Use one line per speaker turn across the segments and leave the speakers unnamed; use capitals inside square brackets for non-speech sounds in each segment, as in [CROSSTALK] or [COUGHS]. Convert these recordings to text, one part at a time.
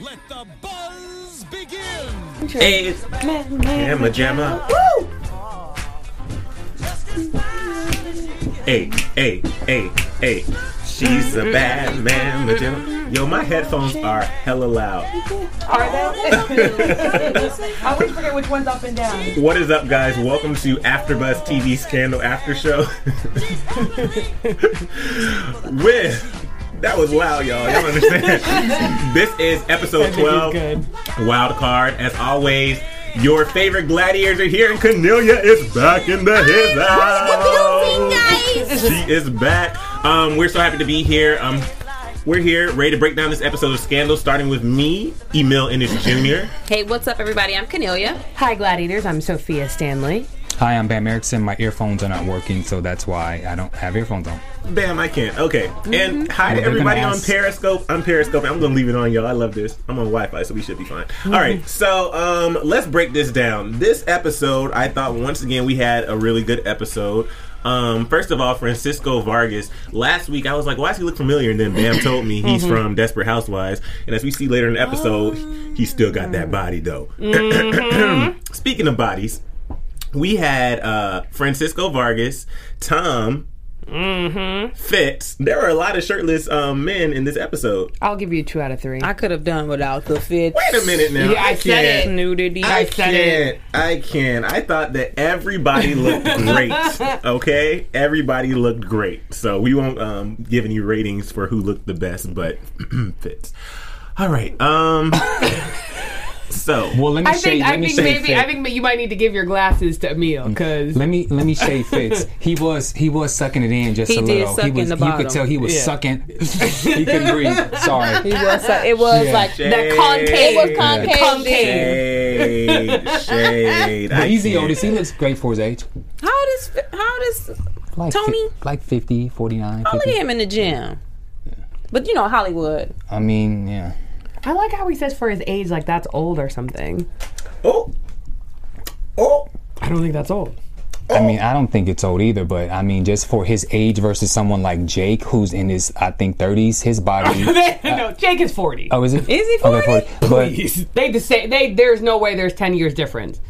let the buzz begin.
Hey, Jamma Jamma. Hey, hey, hey, hey. She's a bad man, Majama. Yo, my headphones are hella loud.
Are they? [LAUGHS] I always forget which one's up and down.
What is up, guys? Welcome to AfterBuzz TV Scandal After Show. [LAUGHS] With that was loud, y'all. Y'all understand? [LAUGHS] this is episode 12, Wild Card. As always, your favorite gladiators are here, and Cornelia is back in the his house. She is back. Um, we're so happy to be here. Um, we're here ready to break down this episode of Scandal, starting with me, Emil Ennis Jr.
Hey, what's up, everybody? I'm Cornelia.
Hi, Gladiators. I'm Sophia Stanley.
Hi, I'm Bam Erickson. My earphones are not working, so that's why I don't have earphones on.
Bam, I can't. Okay.
Mm-hmm.
And hi
Well, they're
everybody on
ask-
Periscope. I'm Periscope. I'm going to leave it on, y'all. I love this. I'm on Wi Fi, so we should be fine.
Mm-hmm.
All right. So um, let's break this down. This episode, I thought once again we had a really good episode. Um, first of all, Francisco Vargas. Last week, I was like, "Why does he look familiar?" And then Bam [LAUGHS] told me he's
Mm-hmm.
from Desperate Housewives. And as we see later in the episode, he still got that body though.
Mm-hmm. [CLEARS THROAT]
Speaking of bodies, we had uh, Francisco Vargas, Tom, Fitz. There were a lot of shirtless um, men in this episode.
I'll give you two out of three.
I could have done without the fit.
Wait a minute now.
Yeah, I said it.
can't.
Nudity.
I
said
can't. I can't. I thought that everybody looked [LAUGHS] great. Okay, everybody looked great. So we won't um, give any ratings for who looked the best, but [CLEARS THROAT] Fitz. All right. Um. So
Well, let me
I
say.
think
let
I
me
think
say
maybe
Fitz.
I think you might need to give your glasses to Emil mm. because
Let me let me say Fitz. He was he was sucking it in just
He
a
did
little.
suck
he was
in the
you
bottom.
could tell he was
Yeah.
sucking. [LAUGHS] he couldn't breathe. Sorry.
It was, it was
Yeah.
like
Shade.
the concave. It was concave. concave.
Shade, shade.
But
I
easy,
can't.
Otis. He looks great for his age.
How old is how old is?
Like
Tony?
fi- like 50, 49,
Oh, look
50.
at him in the gym. But you know Hollywood.
I mean, yeah.
I like how he says for his age like that's old or something.
Oh, oh.
I don't think that's old. Oh.
I mean, I don't think it's old either, but I mean, just for his age versus someone like Jake, who's in his, I think, 30s, his body. [LAUGHS]
no, Jake is forty.
oh, is it?
Is he
Okay,
40?
But
They just say they. There's no way there's ten years difference.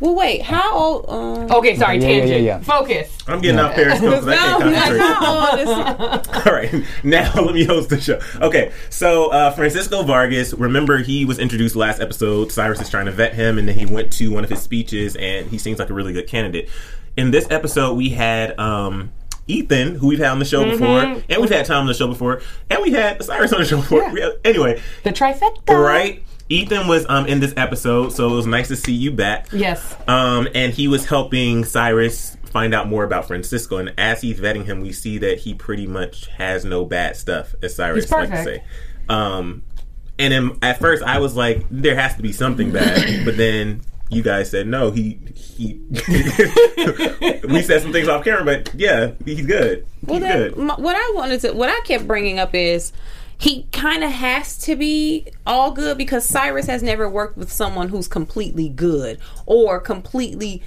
Well, wait. How old? Um,
Okay, sorry,
Yeah, yeah, yeah,
tangent.
yeah.
Focus.
I'm getting off Periscope because I can't
no,
concentrate.
how old is?
All right, now let me host the show. Okay, so uh, Francisco Vargas, remember he was introduced last episode. Cyrus is trying to vet him, and then he went to one of his speeches, and he seems like a really good candidate. In this episode, we had um, Ethan, who we've had on the show before, and we've had Tom on the show before, and we had Cyrus on the show before. We had- Anyway,
The trifecta.
right? Ethan was um, in this episode, so it was nice to see you back.
Yes.
Um, and he was helping Cyrus find out more about Francisco. And as he's vetting him, we see that he pretty much has no bad stuff, as Cyrus
He's
like to say. Um, and then at first, I was like, there has to be something bad, [COUGHS] but then. You guys said no. He he. [LAUGHS] we said some things off camera, but yeah, he's good.
Well,
He's
then,
good.
m- what I wanted to, what I kept bringing up is he kind of has to be all good because Cyrus has never worked with someone who's completely good or completely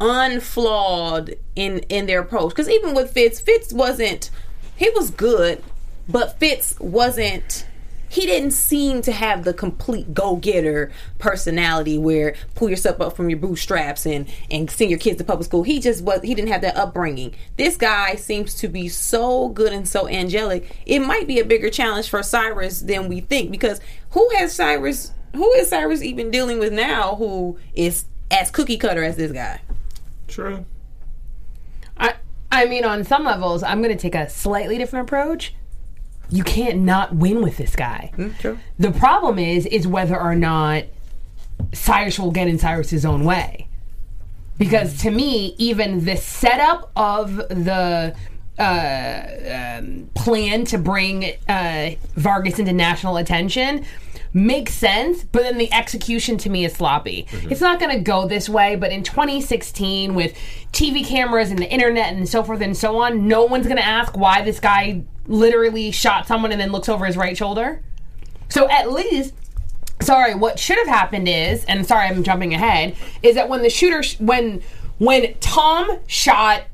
unflawed in in their approach. Because even with Fitz, Fitz wasn't. He was good, but Fitz wasn't he didn't seem to have the complete go-getter personality where pull yourself up from your bootstraps and and send your kids to public school he just was he didn't have that upbringing this guy seems to be so good and so angelic it might be a bigger challenge for cyrus than we think because who has cyrus who is cyrus even dealing with now who is as cookie cutter as this guy.
True.
I, I mean, on some levels, I'm going to take a slightly different approach. You can't not win with this guy.
Mm, true.
The problem is, is whether or not Cyrus will get in Cyrus's own way. Because to me, even the setup of the uh, um, plan to bring uh, Vargas into national attention makes sense, but then the execution to me is sloppy. It's not going to go this way, but in 2016, with TV cameras and the internet and so forth and so on, no one's going to ask why this guy literally shot someone and then looks over his right shoulder. So at least sorry what should have happened is and sorry i'm jumping ahead is that when the shooter sh- when when tom shot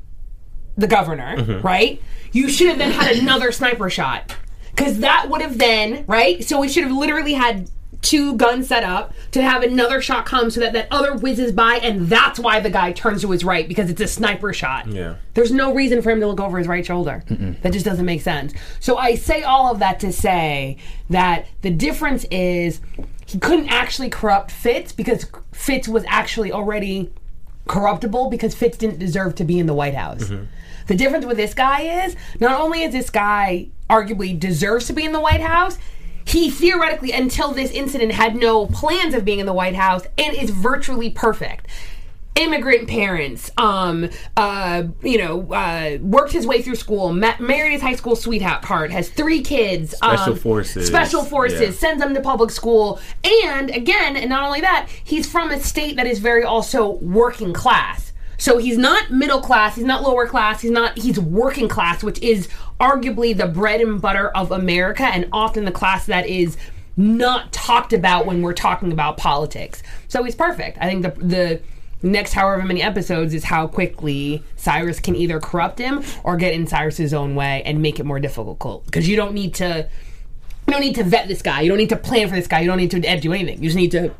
the governor mm-hmm. right you should have then had another sniper shot because that would have then right so we should have literally had two guns set up to have another shot come so that that other whizzes by and that's why the guy turns to his right because it's a sniper shot
Yeah.
there's no reason for him to look over his right shoulder. That just doesn't make sense. So I say all of that to say that the difference is he couldn't actually corrupt Fitz because Fitz was actually already corruptible because Fitz didn't deserve to be in the White House. Mm-hmm. The difference with this guy is not only is this guy arguably deserves to be in the White House, he theoretically, until this incident, had no plans of being in the White House and is virtually perfect immigrant parents, um, uh, you know, uh, worked his way through school, ma- married his high school sweetheart, has three kids,
Special
um,
forces.
special forces,
Yeah.
sends them to public school, and again, and not only that, he's from a state that is very also working class. So he's not middle class, he's not lower class, he's not he's working class, which is arguably the bread and butter of America and often the class that is not talked about when we're talking about politics. So he's perfect. I think the the next however many episodes is how quickly Cyrus can either corrupt him or get in Cyrus's own way and make it more difficult. Because you don't need to you don't need to vet this guy. You don't need to plan for this guy. You don't need to do anything. You just need to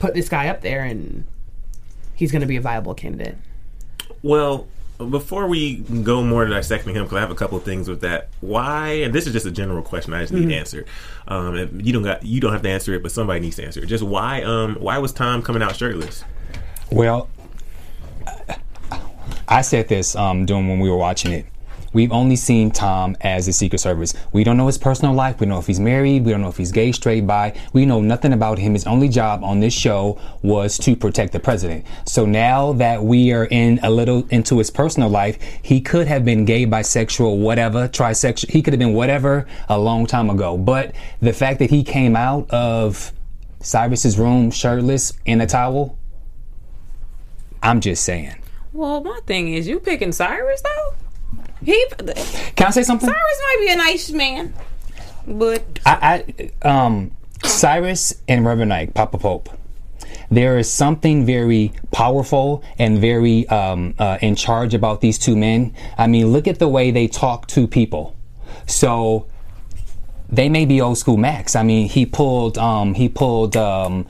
put this guy up there and he's going to be a viable candidate.
Well, before we go more to dissecting him, because I have a couple of things with that. Why? And this is just a general question. I just need answer. Um, if you don't got, you don't have to answer it, but somebody needs to answer it. Just why? Um, why was Tom coming out shirtless?
Well, I said this um, during when we were watching it. We've only seen Tom as a Secret Service. We don't know his personal life. We don't know if he's married. We don't know if he's gay, straight, bi. We know nothing about him. His only job on this show was to protect the president. So now that we are in a little into his personal life, he could have been gay, bisexual, whatever, trisexual. He could have been whatever a long time ago. But the fact that he came out of Cyrus's room shirtless in a towel, I'm just saying.
Well, my thing is, you picking Cyrus though? He
Can I say something?
Cyrus might be a nice man, but
I, I um, Cyrus and Reverend Ike, Papa Pope. There is something very powerful and very um, uh, in charge about these two men. I mean, look at the way they talk to people. So they may be old school Max. I mean, he pulled um, he pulled um,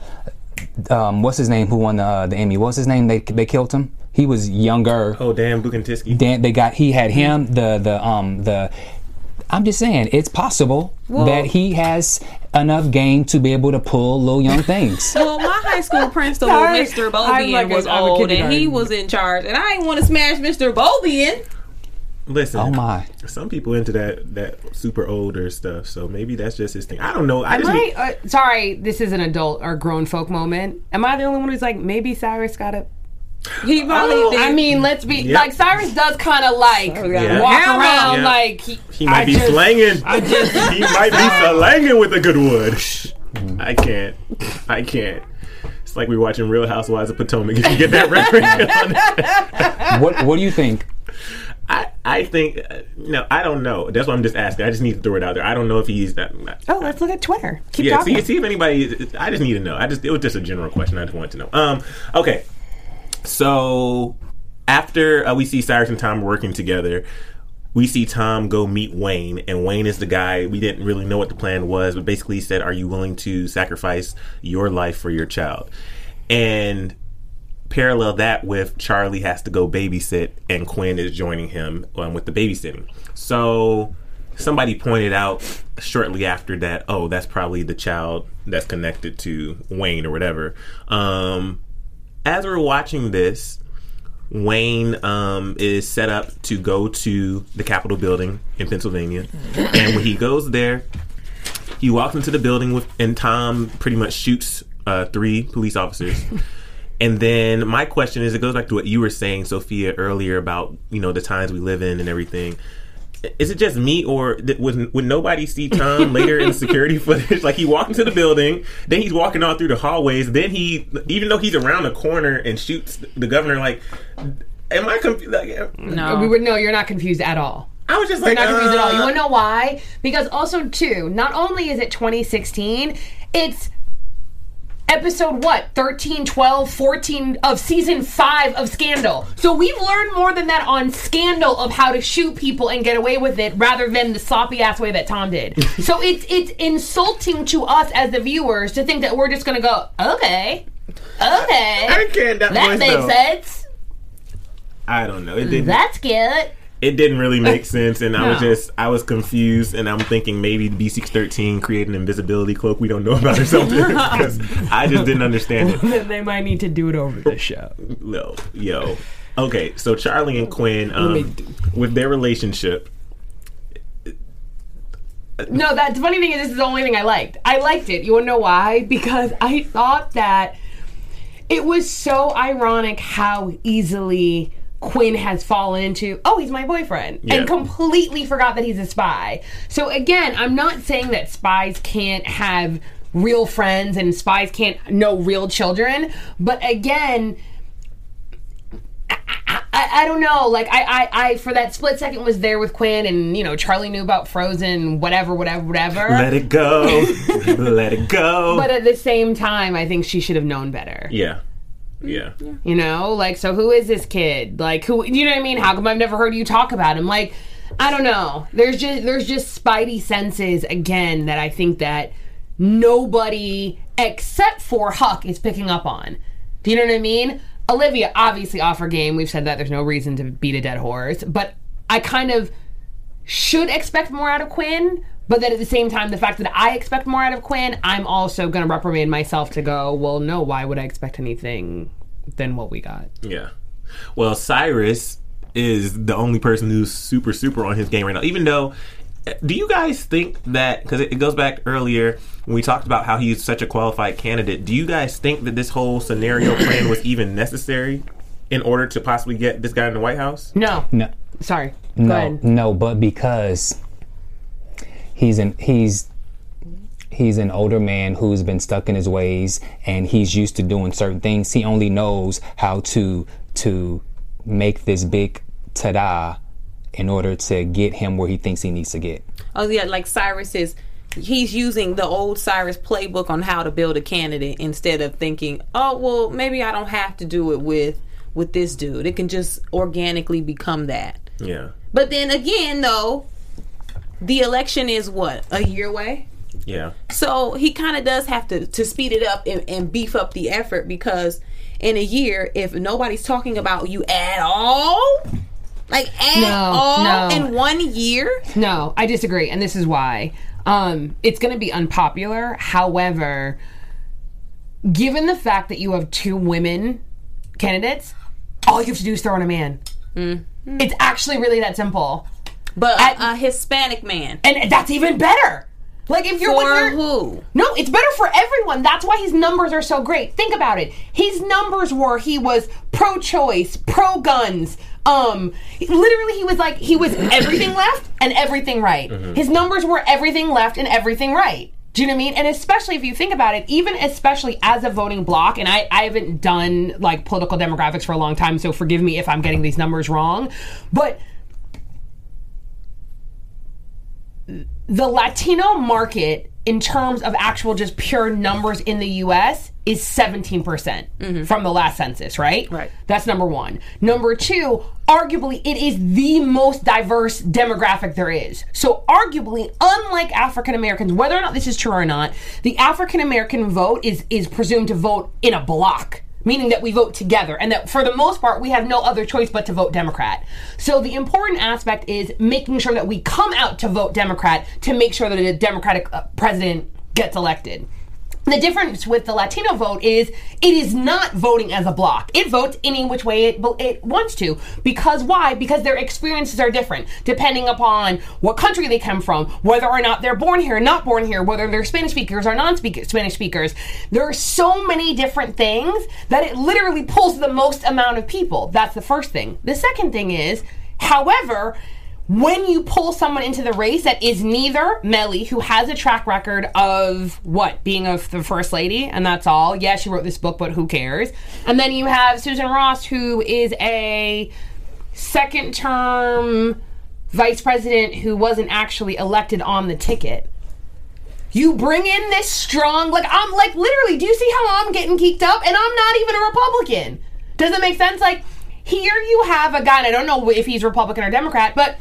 um, what's his name? Who won the, the Emmy? What's his name? They they killed him. He was younger.
Oh, Dan Bucatinsky.
Dan, they got he had him the the um the I'm just saying it's possible that he has enough game to be able to pull little young things. [LAUGHS]
well, my high school principal, [LAUGHS]
Sorry.
Mr.
I'm
Bobian,
like
was
I'm
old, and he was in charge, and I didn't want to smash Mr. Bobian.
Listen,
oh my.
some people into that that super older stuff, so maybe that's just his thing. I don't know. I
Am
just
I, uh, sorry, this is an adult or grown folk moment. Am I the only one who's like, maybe Cyrus got it?
He probably
Oh,
did.
I mean, let's be
Yep.
like Cyrus does kind of like
Yeah.
walk
Hell
around
Yeah.
like he,
he might
I
be
just-
slanging. [LAUGHS] he might be slanging with a good wood. I can't. I can't. It's like we're watching Real Housewives of Potomac. If you get that [LAUGHS] reference,
What what do you think?
I I think uh, no. I don't know. That's what I'm just asking. I just need to throw it out there. I don't know if he's that.
Oh, let's look at Twitter. Keep
yeah,
talking.
see, see if anybody. I just need to know. I just it was just a general question. I just wanted to know. Um, okay. So after uh, we see Cyrus and Tom working together, we see Tom go meet Wayne, and Wayne is the guy. We didn't really know what the plan was, but basically he said, "Are you willing to sacrifice your life for your child?" And parallel that with Charlie has to go babysit, and Quinn is joining him um, with the babysitting. So somebody pointed out shortly after that, oh, that's probably the child that's connected to Wayne or whatever. Um, as we're watching this, Wayne um, is set up to go to the Capitol building in Pennsylvania, and when he goes there, he walks into the building with, and Tom pretty much shoots uh, three police officers. [LAUGHS] And then my question is, it goes back to what you were saying, Sophia, earlier about you know the times we live in and everything. Is it just me, or th- would, would nobody see Tom [LAUGHS] later in security footage? [LAUGHS] Like he walked into the building, then he's walking all through the hallways, then he, even though he's around the corner and shoots the governor, like, am I confused? Like,
No.
We would no, you're not confused at all.
I was just
You're
like,
not confused at all. You
uh,
want to know why? Because also too, not only is it 2016, it's episode what 13 12 14 of season 5 of scandal so we've learned more than that on scandal of how to shoot people and get away with it rather than the sloppy ass way that tom did [LAUGHS] so it's it's insulting to us as the viewers to think that we're just gonna go okay okay
I can't. That,
that
voice,
makes
though.
sense
I don't know. It didn't.
that's good
it didn't really make [LAUGHS] sense, and I was just I was confused, and I'm thinking maybe B six thirteen created an invisibility cloak we don't know about or something [LAUGHS] because I just didn't understand it. [LAUGHS]
they might need to do it over the show
No, yo, okay, so Charlie and Quinn, um, with their relationship,
No, that the funny thing is, this is the only thing I liked. I liked it. You want to know why? Because I thought that it was so ironic how easily Quinn has fallen into, oh, he's my boyfriend,
Yeah.
and completely forgot that he's a spy. So again, I'm not saying that spies can't have real friends and spies can't know real children, but again, I, I don't know. Like I, I, I, for that split second was there with Quinn, and you know Charlie knew about Frozen, whatever, whatever, whatever.
let it go, [LAUGHS] let it go.
but at the same time, I think she should have known better.
yeah, Mm, yeah,
You know, like so who is this kid? Like who? You know what I mean? How come I've never heard you talk about him? Like I don't know. There's just there's just spidey senses again that I think that nobody except for Huck is picking up on. Do you know what I mean? Olivia obviously off her game. We've said that there's no reason to beat a dead horse, but I kind of should expect more out of Quinn. But then at the same time, the fact that I expect more out of Quinn, I'm also going to reprimand myself to go, well, no, why would I expect anything than what we got?
yeah. Well, Cyrus is the only person who's super super on his game right now. Even though, do you guys think that because it, it goes back earlier when we talked about how he's such a qualified candidate? Do you guys think that this whole scenario plan was even necessary in order to possibly get this guy in the White House?
No.
No,
Sorry. Go
no,
ahead.
no, but because he's an he's he's an older man who's been stuck in his ways and he's used to doing certain things. He only knows how to to make this big ta-da in order to get him where he thinks he needs to get.
Oh yeah, like Cyrus is he's using the old Cyrus playbook on how to build a candidate instead of thinking, "Oh, well, maybe I don't have to do it with with this dude. It can just organically become that."
Yeah,
But then again, though, the election is what? A year away?
yeah,
So he kind of does have to to speed it up and, and beef up the effort because in a year, if nobody's talking about you at all, like at
No,
all
no.
in one year,
No, I disagree, and this is why. Um, it's going to be unpopular. However, given the fact that you have two women candidates, all you have to do is throw in a man. It's actually really that simple,
but
At-
a, a Hispanic man.
and that's even better. Like if you're, when
For
you're
who?
No, it's better for everyone. That's why his numbers are so great. Think about it. His numbers were he was pro-choice, pro-guns. Um, literally, he was like he was [COUGHS] everything left and everything right. His numbers were everything left and everything right. Do you know what I mean? And especially if you think about it, even especially as a voting block, and I, I haven't done like political demographics for a long time, so forgive me if I'm getting these numbers wrong. But the Latino market, in terms of actual just pure numbers in the US, is 17% mm-hmm. from the last census, right?
Right.
That's number one. Number two, arguably, it is the most diverse demographic there is. So, arguably, unlike African Americans, whether or not this is true or not, the African American vote is, is presumed to vote in a block meaning that we vote together and that for the most part we have no other choice but to vote democrat. So the important aspect is making sure that we come out to vote democrat to make sure that a democratic uh, president gets elected The difference with the Latino vote is it is not voting as a block. It votes any which way it, it wants to. Because why? Because their experiences are different depending upon what country they come from, whether or not they're born here, not born here, whether they're Spanish speakers or non Spanish speakers. There are so many different things that it literally pulls the most amount of people. That's the first thing. The second thing is, however, when you pull someone into the race that is neither Mellie, who has a track record of what being a, the first lady, and that's all. Yeah, she wrote this book, but who cares? And then you have Susan Ross, who is a second term vice president who wasn't actually elected on the ticket. You bring in this strong, like I'm like literally. Do you see how I'm getting geeked up? And I'm not even a Republican. Does it make sense? Like here you have a guy, and I don't know if he's Republican or Democrat, but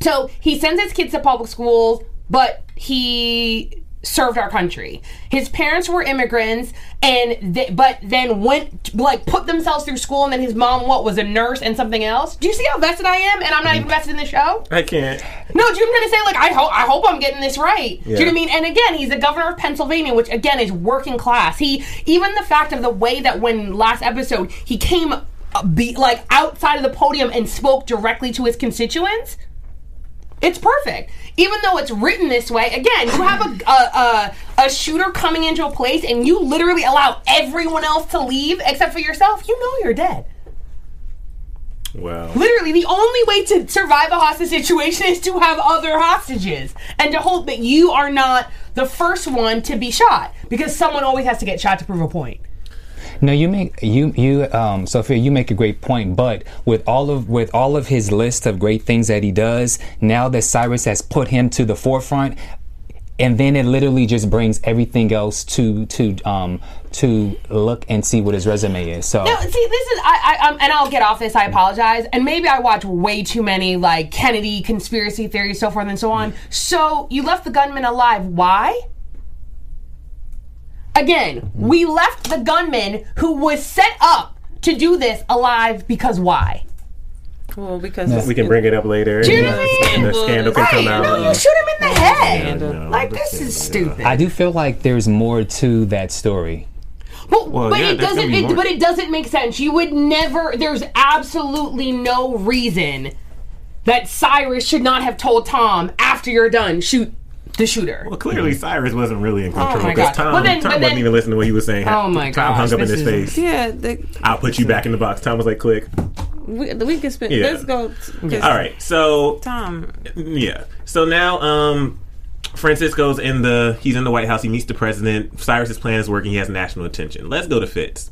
so he sends his kids to public schools, but he served our country. His parents were immigrants, and th- but then went like put themselves through school, and then his mom what was a nurse and something else. Do you see how vested I am? And I'm not even vested in the show.
I can't.
No, do you know what I'm trying to say? Like I hope I hope I'm getting this right. Do you know what I mean? And again, he's the governor of Pennsylvania, which again is working class. He even the fact of the way that when last episode he came. uh, Be like outside of the podium and spoke directly to his constituents. It's perfect. Even though it's written this way, again, you have a, a, a, a shooter coming into a place and you literally allow everyone else to leave except for yourself, you know you're dead.
Wow.
Literally, the only way to survive a hostage situation is to have other hostages and to hope that you are not the first one to be shot because someone always has to get shot to prove a point.
No, you make you you um Sophia, you make a great point, but with all of with all of his list of great things that he does, now that Cyrus has put him to the forefront, and then it literally just brings everything else to to um to look and see what his resume is. So
No, see, this is I, I um, and I'll get off this. I apologize, and maybe I watch way too many like Kennedy conspiracy theories, so forth and so on. So you left the gunman alive. Why? Again, we left the gunman who was set up to do this alive because why?
Well, because
We can bring it up later.
Do you know what I mean?
the scandal can
Right,
come out.
no, you shoot him in the head.
No,
Like
the
this is
scandal,
stupid.
I do feel like there's more to that story.
But,
Well,
but
yeah,
it doesn't. It, but it doesn't make sense. You would never. There's absolutely no reason that Cyrus should not have told Tom after you're done shoot the shooter.
Well, clearly Cyrus wasn't really in control
my
because
God.
Tom,
Well, then-
Tom wasn't
then-
even listening to what he was saying.
Oh, my god!
Tom hung up in his
is-
face.
yeah, the,
I'll put you back in the box. Tom was like, click.
we, we can spend.
Yeah.
Let's go. t-
All right, so
Tom.
yeah, so now um, Francisco's in the he's in the White House. He meets the president. Cyrus's plan is working. He has national attention. Let's go to Fitz.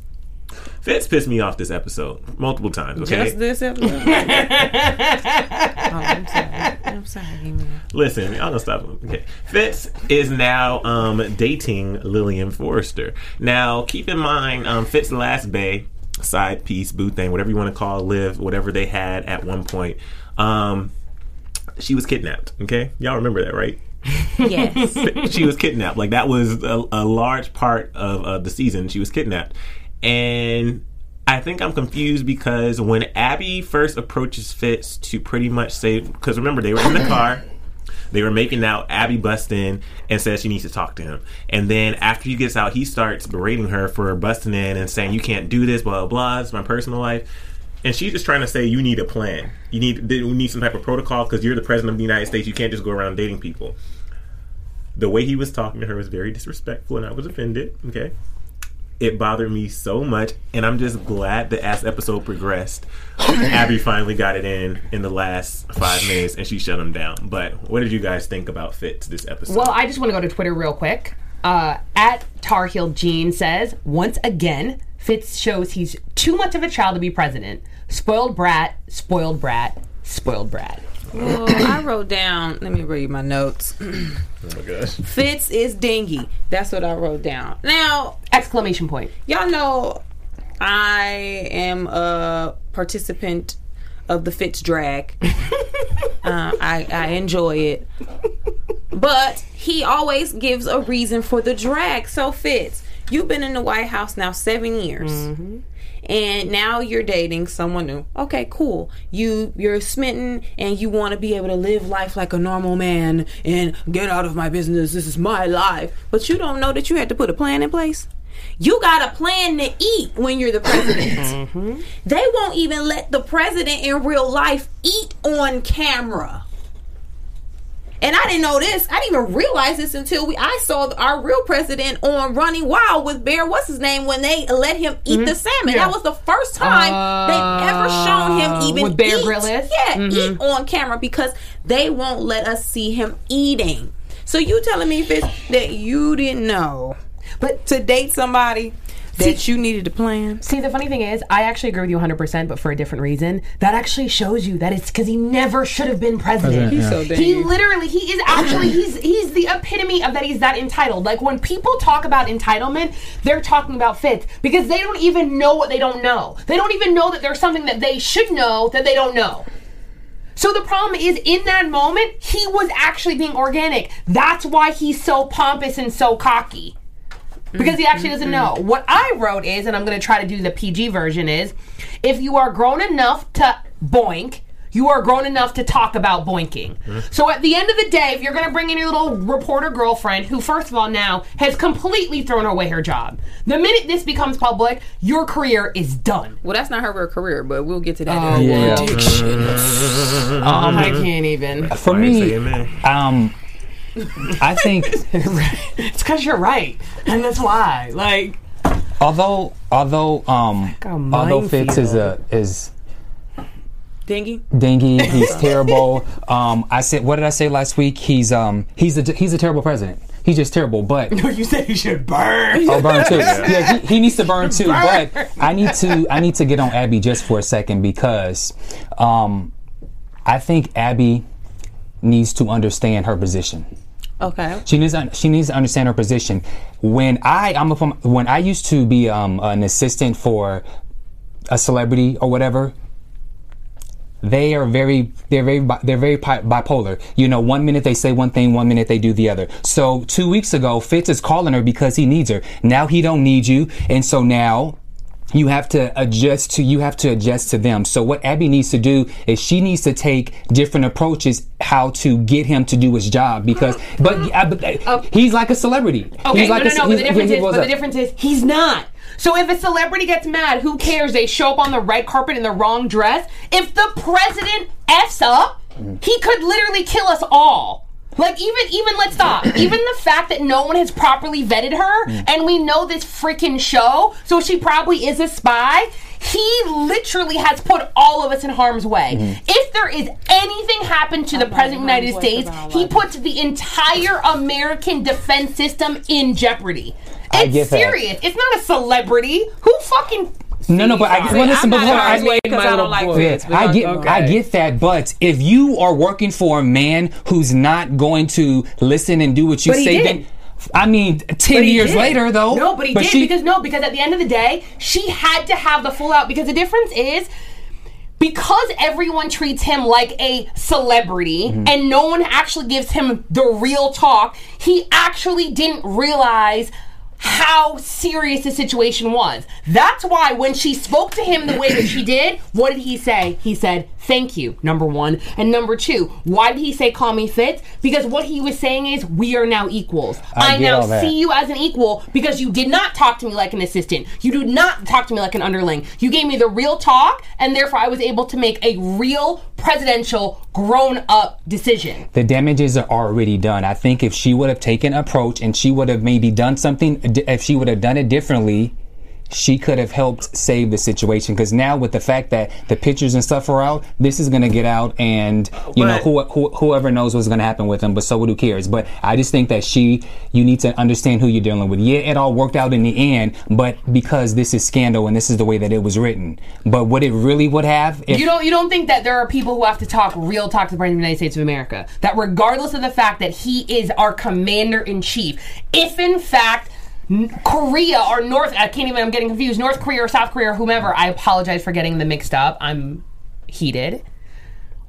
Fitz pissed me off this episode multiple times. Okay,
Just this episode. [LAUGHS] oh, I'm sorry. I'm sorry, man.
Listen, y'all don't stop. Okay, Fitz is now um, dating Lillian Forrester. Now, keep in mind, um, Fitz last bay side piece, boo thing, whatever you want to call, it, live, whatever they had at one point. Um, she was kidnapped. Okay, y'all remember that, right?
Yes. [LAUGHS]
she was kidnapped. Like that was a, a large part of uh, the season. She was kidnapped, and I think I'm confused because when Abby first approaches Fitz to pretty much say, because remember they were in the [COUGHS] car. They were making out. Abby busts in and says she needs to talk to him. And then after he gets out, he starts berating her for busting in and saying, You can't do this, blah, blah, blah. It's my personal life. And she's just trying to say, You need a plan. You need, we need some type of protocol because you're the president of the United States. You can't just go around dating people the way he was talking to her was very disrespectful and I was offended. Okay. It bothered me so much, and I'm just glad that as episode progressed, Abby finally got it in in the last five minutes, and she shut him down. But what did you guys think about Fitz this episode?
Well, I just want to go to Twitter real quick. Uh, at Tar Heel Gene says once again, Fitz shows he's too much of a child to be president. Spoiled brat, spoiled brat, spoiled brat.
Well, I wrote down. Let me read my notes. [CLEARS THROAT]
oh my gosh.
Fitz is dingy. That's what I wrote down. Now,
Exclamation point.
y'all know I am a participant of the Fitz drag. [LAUGHS] uh, I, I enjoy it. But he always gives a reason for the drag. So, Fitz, you've been in the White House now seven years. And now you're dating someone new. Okay, cool. You you're smitten and you want to be able to live life like a normal man and get out of my business. This is my life. But you don't know that you had to put a plan in place. You got a plan to eat when you're the president. [COUGHS] Mm-hmm. They won't even let the president in real life eat on camera. And I didn't know this. I didn't even realize this until we I saw our real president on Running Wild with Bear. What's his name? When they let him eat the salmon,
Yeah.
that was the first time they've ever shown him
Uh,
even
with Bear
eat.
Grylls?
Yeah, eat on camera because they won't let us see him eating. So you telling me, Fitz, that you didn't know, but to date somebody that you needed to plan?
See, the funny thing is, I actually agree with you 100%, but for a different reason. That actually shows you that it's because he never should have been president.
President, He's
so damn-
He literally, he is actually, he's he's the epitome of that he's that entitled. Like when people talk about entitlement, they're talking about Fitz because they don't even know what they don't know. They don't even know that there's something that they should know that they don't know. So the problem is, in that moment, he was actually being organic. That's why he's so pompous and so cocky. Because he actually doesn't know. What I wrote is, and I'm going to try to do the PG version is, if you are grown enough to boink, you are grown enough to talk about boinking. So at the end of the day, if you're going to bring in your little reporter girlfriend, who first of all now has completely thrown away her job, the minute this becomes public, your career is done.
Well, that's not her real career, but we'll get to that.
Oh,
in a
Yeah.
I can't even.
For
Why
me,
amen?
um, [LAUGHS] I think [LAUGHS]
It's because you're right, and that's why. Like,
although although um
a
although Fitz is a is
Dingy.
dingy, [LAUGHS] he's terrible. Um, I said what did I say last week? He's um he's a he's a terrible president. He's just terrible, but
you said he should burn.
Oh, burn too. Yeah, he, he needs to burn too. But I need to I need to get on Abby just for a second because um, I think Abby needs to understand her position.
Okay.
She needs she needs to understand her position. When I I'm a, when I used to be um, an assistant for a celebrity or whatever, they are very they're very they're very bipolar. You know, one minute they say one thing, one minute they do the other. So two weeks ago, Fitz is calling her because he needs her. Now he don't need you, and so now you have to adjust to you have to adjust to them. So what Abby needs to do is she needs to take different approaches how to get him to do his job because but, uh, but uh, he's like a celebrity.
Okay,
he's like
no,
a-
no, no. But the difference is, but the difference is, he's not. So if a celebrity gets mad, who cares? They show up on the red carpet in the wrong dress. If the president f's up, he could literally kill us all. Like even even let's stop. [CLEARS THROAT] even the fact that no one has properly vetted her, mm. and we know this freaking show, so she probably is a spy. He literally has put all of us in harm's way. Mm-hmm. If there is anything happen to the president of the United States, he
life.
puts the entire American defense system in jeopardy.
I
It's
get that.
serious. It's not a celebrity. Who fucking
no, no, but I, well, listen, but I-
I don't like
Yeah, I get,
okay.
I get that, but if you are working for a man who's not going to listen and do what you
But
say, then I mean, ten years
did.
later, though.
No, but he did
she-
because no, because at the end of the day, she had to have the full out. Because the difference is. Because everyone treats him like a celebrity
Mm-hmm.
and no one actually gives him the real talk, he actually didn't realize how serious the situation was. That's why when she spoke to him the way that she did, what did he say? He said, Thank you, number one. And number two, why did he say call me Fitz? Because what he was saying is, we are now equals.
I
I, now see you as an equal because you did not talk to me like an assistant. You did not talk to me like an underling. You gave me the real talk, and therefore I was able to make a real presidential grown up decision.
the damages are already done. I think if she would have taken approach and she would have maybe done something, if she would have done it differently, she could have helped save the situation. Because now, with the fact that the pictures and stuff are out, this is going to get out, and you know who, who, whoever knows what's going to happen with them. But so who cares? But I just think that she, you need to understand who you're dealing with. Yeah, it all worked out in the end, but because this is scandal and this is the way that it was written. But what it really would have, if
You don't you don't think that there are people who have to talk real talk to the President of the United States of America? That regardless of the fact that he is our commander in chief, if in fact Korea or North I can't even I'm getting confused, North Korea or South Korea or whomever, I apologize for getting them mixed up. I'm heated.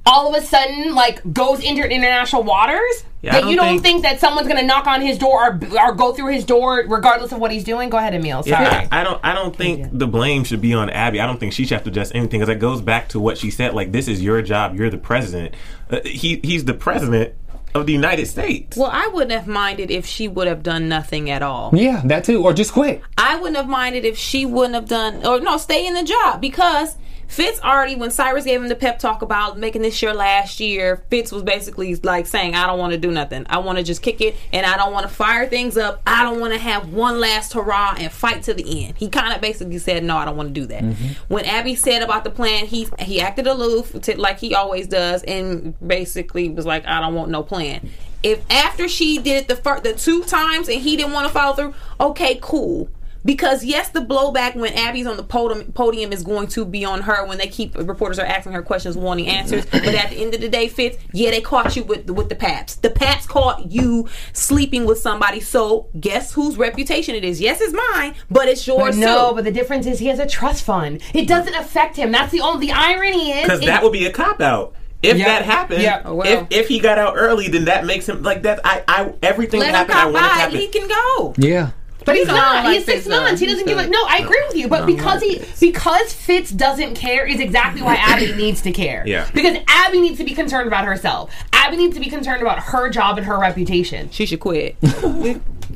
all of a sudden like goes into international waters?
Yeah,
that you
don't
don't
think-
that someone's gonna knock on his door or, or go through his door regardless of what he's doing? Go ahead, Emil. Sorry.
Yeah, I, I don't. I don't think the blame should be on Abby. I don't think she should have to adjust anything because it goes back to what she said. Like, this is your job. You're the president. Uh, he he's the president of the United States.
Well, I wouldn't have minded if she would have done nothing at all.
Yeah, that too, or just quit.
I wouldn't have minded if she wouldn't have done or no, stay in the job because Fitz already when Cyrus gave him the pep talk about making this your last year, Fitz was basically like saying, I don't want to do nothing. I want to just kick it and I don't want to fire things up. I don't want to have one last hurrah and fight to the end. He kind of basically said, No, I don't want to do that. Mm-hmm. When Abby said about the plan, he he acted aloof to, like he always does and basically was like, I don't want no plan. If after she did it the first the two times and he didn't want to follow through, okay, cool. Because yes, the blowback when Abby's on the podium, podium is going to be on her when they keep reporters are asking her questions, wanting answers. Mm-hmm. But at the end of the day, Fitz, yeah, they caught you with the, with the paps. The paps caught you sleeping with somebody. So guess whose reputation it is? Yes, it's mine, but it's
But
yours
no,
too.
but the difference is he has a trust fund. It doesn't affect him. That's the only the irony is
Because that would be a cop out. If
Yeah.
that happened,
Yeah.
Oh, well.
if if he got out early, then that makes him like that. I I everything
Let
that happened, I
cop
want it to
by.
happen.
He can go.
Yeah.
But he's
don't like
he's six
Fitz, though.
months. He doesn't give it. No, I agree with you. But because he because Fitz doesn't care is exactly why [COUGHS] Abby needs to care.
Yeah.
Because Abby needs to be concerned about herself. Abby needs to be concerned about her job and her reputation.
She should quit. [LAUGHS]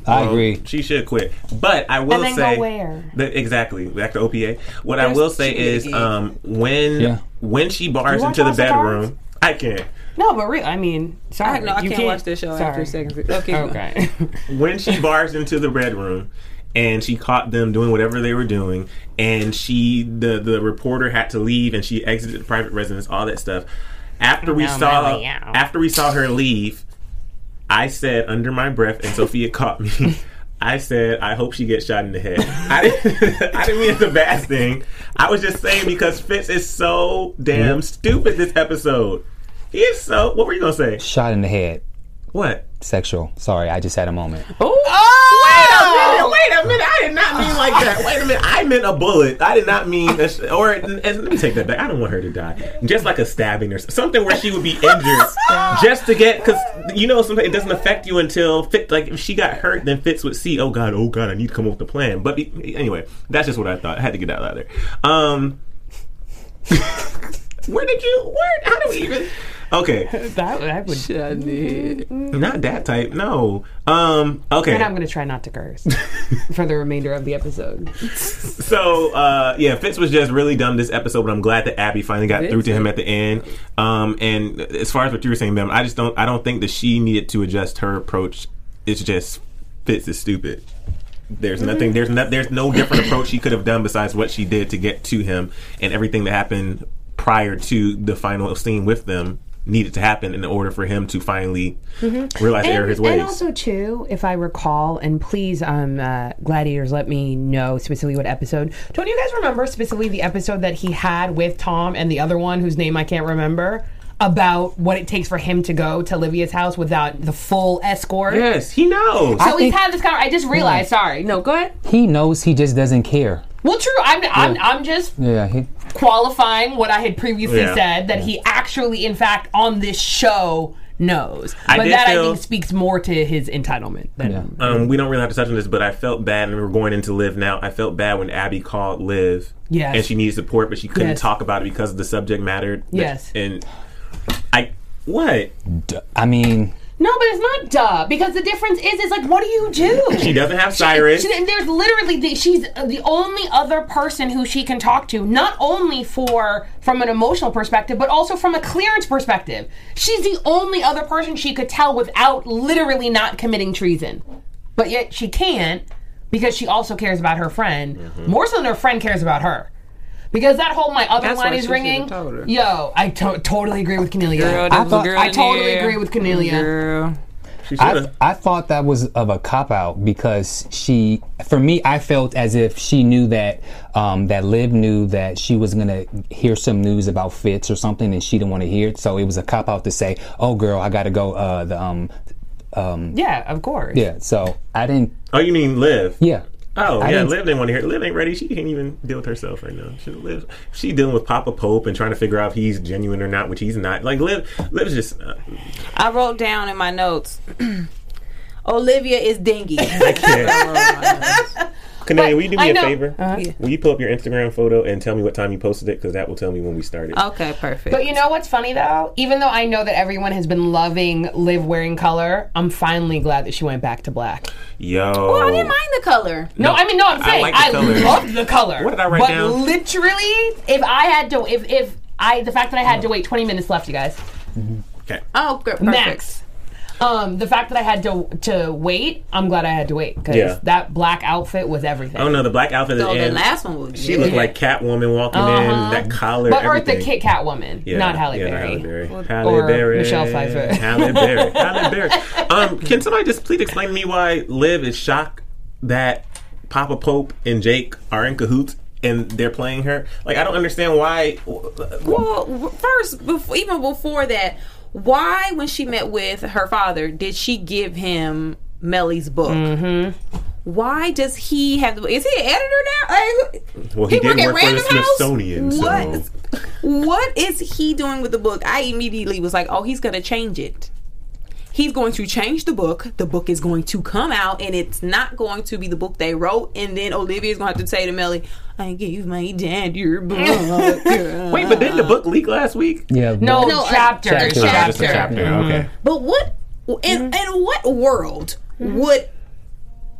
I
Well,
agree.
She should quit. But I will
And then go
say
where?
that- exactly back to OPA. What I will say
she did it
is,
again.
um, when
Yeah.
when she bars into the
House of Cards?
bedroom, I can't.
No, but real. I mean, sorry.
I, no, I
you
can't, watch this show after
sorry.
seconds. Okay.
Okay. [LAUGHS]
when she bars into the bedroom and she caught them doing whatever they were doing and she the the reporter had to leave and she exited the private residence all that stuff after we
No,
saw after we saw her leave i said under my breath and sophia caught me [LAUGHS] I said, I hope she gets shot in the head. I didn't, [LAUGHS] I didn't mean it's a bad thing. I was just saying because Fitz is so damn stupid this episode. He is so. What were you gonna say?
Shot in the head.
What?
Sexual. Sorry, I just had a moment.
Oh, wait a minute! Wait a minute! I did not mean like that. [LAUGHS] Wait a minute! I meant a bullet. I did not mean, a sh- or and let me take that back. I don't want her to die. Just like a stabbing or something where she would be [LAUGHS] injured, just to get because you know something it doesn't affect you until fit. Like if she got hurt, then Fitz would see. Oh God! Oh God! I need to come up with a plan. But be, anyway, that's just what I thought. I had to get that out of there. Um, [LAUGHS] where did you? Where? How do we even? Okay, [LAUGHS]
that, that would.
not that type. No. Um. Okay.
And I'm going to try not to curse [LAUGHS] for the remainder of the episode.
So uh, yeah, Fitz was just really dumb this episode, but I'm glad that Abby finally got through to him at the end. Um, and as far as what you were saying, Bam, I just don't I don't think that she needed to adjust her approach. It's just Fitz is stupid. There's nothing. There's no. There's no different approach she could have done besides what she did to get to him, and everything that happened prior to the final scene with them needed to happen in order for him to finally realize the error his ways.
and also too, if I recall, and please, um, uh, gladiators, let me know specifically what episode. Don't you guys remember specifically the episode that he had with Tom and the other one whose name I can't remember about what it takes for him to go to Livia's house without the full escort?
yes, he knows.
So we've
think-
had this conversation. I just realized. Sorry. No, go ahead.
He knows he just doesn't care.
Well, true. I'm. I'm. I'm just
Yeah, he,
qualifying what I had previously
Yeah.
said that he actually, in fact, on this show knows.
I
but
did
that I think speaks more to his entitlement than.
Yeah.
Um, we don't really have to touch on this, but I felt bad, and we're going into Liv now. I felt bad when Abby called Liv,
Yes.
and she needed support, but she couldn't
Yes.
talk about it because the subject mattered.
Yes.
and I what
d- I mean,
No, but it's not duh. Because the difference is, is like, what do you do? [LAUGHS]
she doesn't have Cyrus.
She- there's literally the, she's the only other person who she can talk to, not only for from an emotional perspective, but also from a clearance perspective. She's the only other person she could tell without literally not committing treason. But yet she can't because she also cares about her friend
Mm-hmm.
more so than her friend cares about her. Because that whole my other
That's
line is ringing.
should've told her.
Yo, I to- totally agree with Cornelia.
Girl,
I
there
thought-
I totally
there.
agree with Cornelia.
Girl.
I. I thought that was of a cop out because she, for me, I felt as if she knew that um, that Liv knew that she was gonna hear some news about Fitz or something, and she didn't want to hear it. So it was a cop out to say, "Oh, girl, I gotta go." Uh, the um,
Yeah, of course.
yeah. So I didn't.
Oh, you mean Liv?
Yeah.
Oh
I
yeah, Liv didn't want to hear. it. Liv ain't ready. She can't even deal with herself right now. She Liv, she dealing with Papa Pope and trying to figure out if he's genuine or not, which he's not. Like Liv, Liv's just. Uh,
I wrote down in my notes. [CLEARS THROAT] Olivia is dingy.
I can't. [LAUGHS] Kanye, will you do me a
know-
favor?
Yeah.
Will you pull up your Instagram photo and tell me what time you posted it? Because that will tell me when we started.
okay, perfect.
But you know what's funny though? Even though I know that everyone has been loving Liv wearing color, I'm finally glad that she went back to black.
Yo,
well, I didn't mind the color.
No, I mean no, I'm
I
saying
like the
I,
color.
love the color.
What did I write
but
down?
literally, if I had to, if if I, the fact that I had to wait 20 minutes left, you guys, mm-hmm.
okay.
Oh, good. Perfect.
max. Um, the fact that I had to to wait, I'm glad I had to wait because
Yeah.
that black outfit was everything.
Oh no, the black outfit is
So the
in.
last one was
She
good.
looked like Catwoman walking in. That collar,
but
everything.
Eartha Kitt Kat woman,
Yeah,
not Halle
yeah,
Berry.
Halle Berry.
Or
Halle Berry.
Michelle Pfeiffer. [LAUGHS]
Halle Berry. [LAUGHS] Halle Berry. Um, can somebody just please explain to me why Liv is shocked that Papa Pope and Jake are in cahoots and they're playing her? Like, I don't understand why.
Well, first, before, even before that, why, when she met with her father, did she give him Mellie's book? Mm-hmm. Why does he have the? Is he an editor now? Like,
Well, he, did
at
work for the
Random House?
Smithsonian. So.
What? What is he doing with the book? I immediately was like, oh, he's going to change it. He's going to change the book. The book is going to come out, and it's not going to be the book they wrote. And then Olivia's going to have to say to Mellie, "I gave my dad your [LAUGHS] book."
Wait, but didn't the book leak last week?
Yeah.
No,
No, a-
chapters,
a
It was just a
chapter.
chapter. Mm-hmm. Okay.
But what in, mm-hmm. in what world mm-hmm. would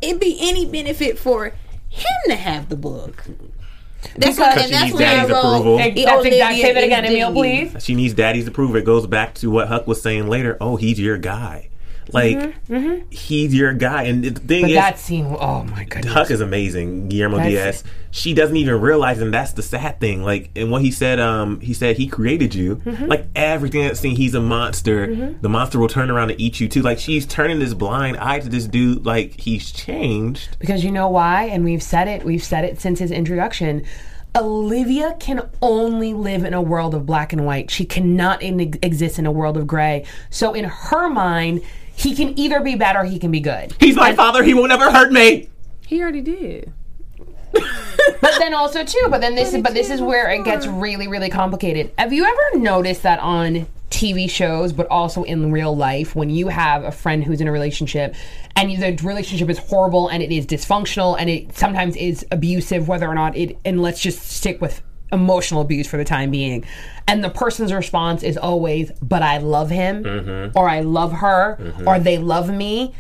it be any benefit for him to have the book? That's
Because
what,
she
and that's
needs
when I
daddy's
wrote.
approval.
That's
Olivia
exact. Say that
is
again, Emil, please.
She needs daddy's approval. It goes back to what Huck was saying later. Oh, he's your guy. Like, he's your guy. And the thing
Mm-hmm, But
is,
that scene, oh my god,
Huck is amazing. Guillermo
That's-
Diaz. She doesn't even realize, and that's the sad thing. Like, and what he said, um, he said he created you.
Mm-hmm.
Like everything that scene, he's a monster. The monster will turn around and eat you too. Like she's turning this blind eye to this dude. Like he's changed.
Because you know why? And we've said it, we've said it since his introduction. Olivia can only live in a world of black and white. She cannot in- exist in a world of gray. So in her mind, he can either be bad or he can be good.
He's my father. He will never hurt me.
He already did. [LAUGHS]
But then also too, but then this is but this is where it gets really really complicated. Have you ever noticed that on TV shows, but also in real life, when you have a friend who's in a relationship and the relationship is horrible and it is dysfunctional and it sometimes is abusive, whether or not it, and let's just stick with emotional abuse for the time being, and the person's response is always, "But I love him," mm-hmm. or "I love her," mm-hmm. or "They love me."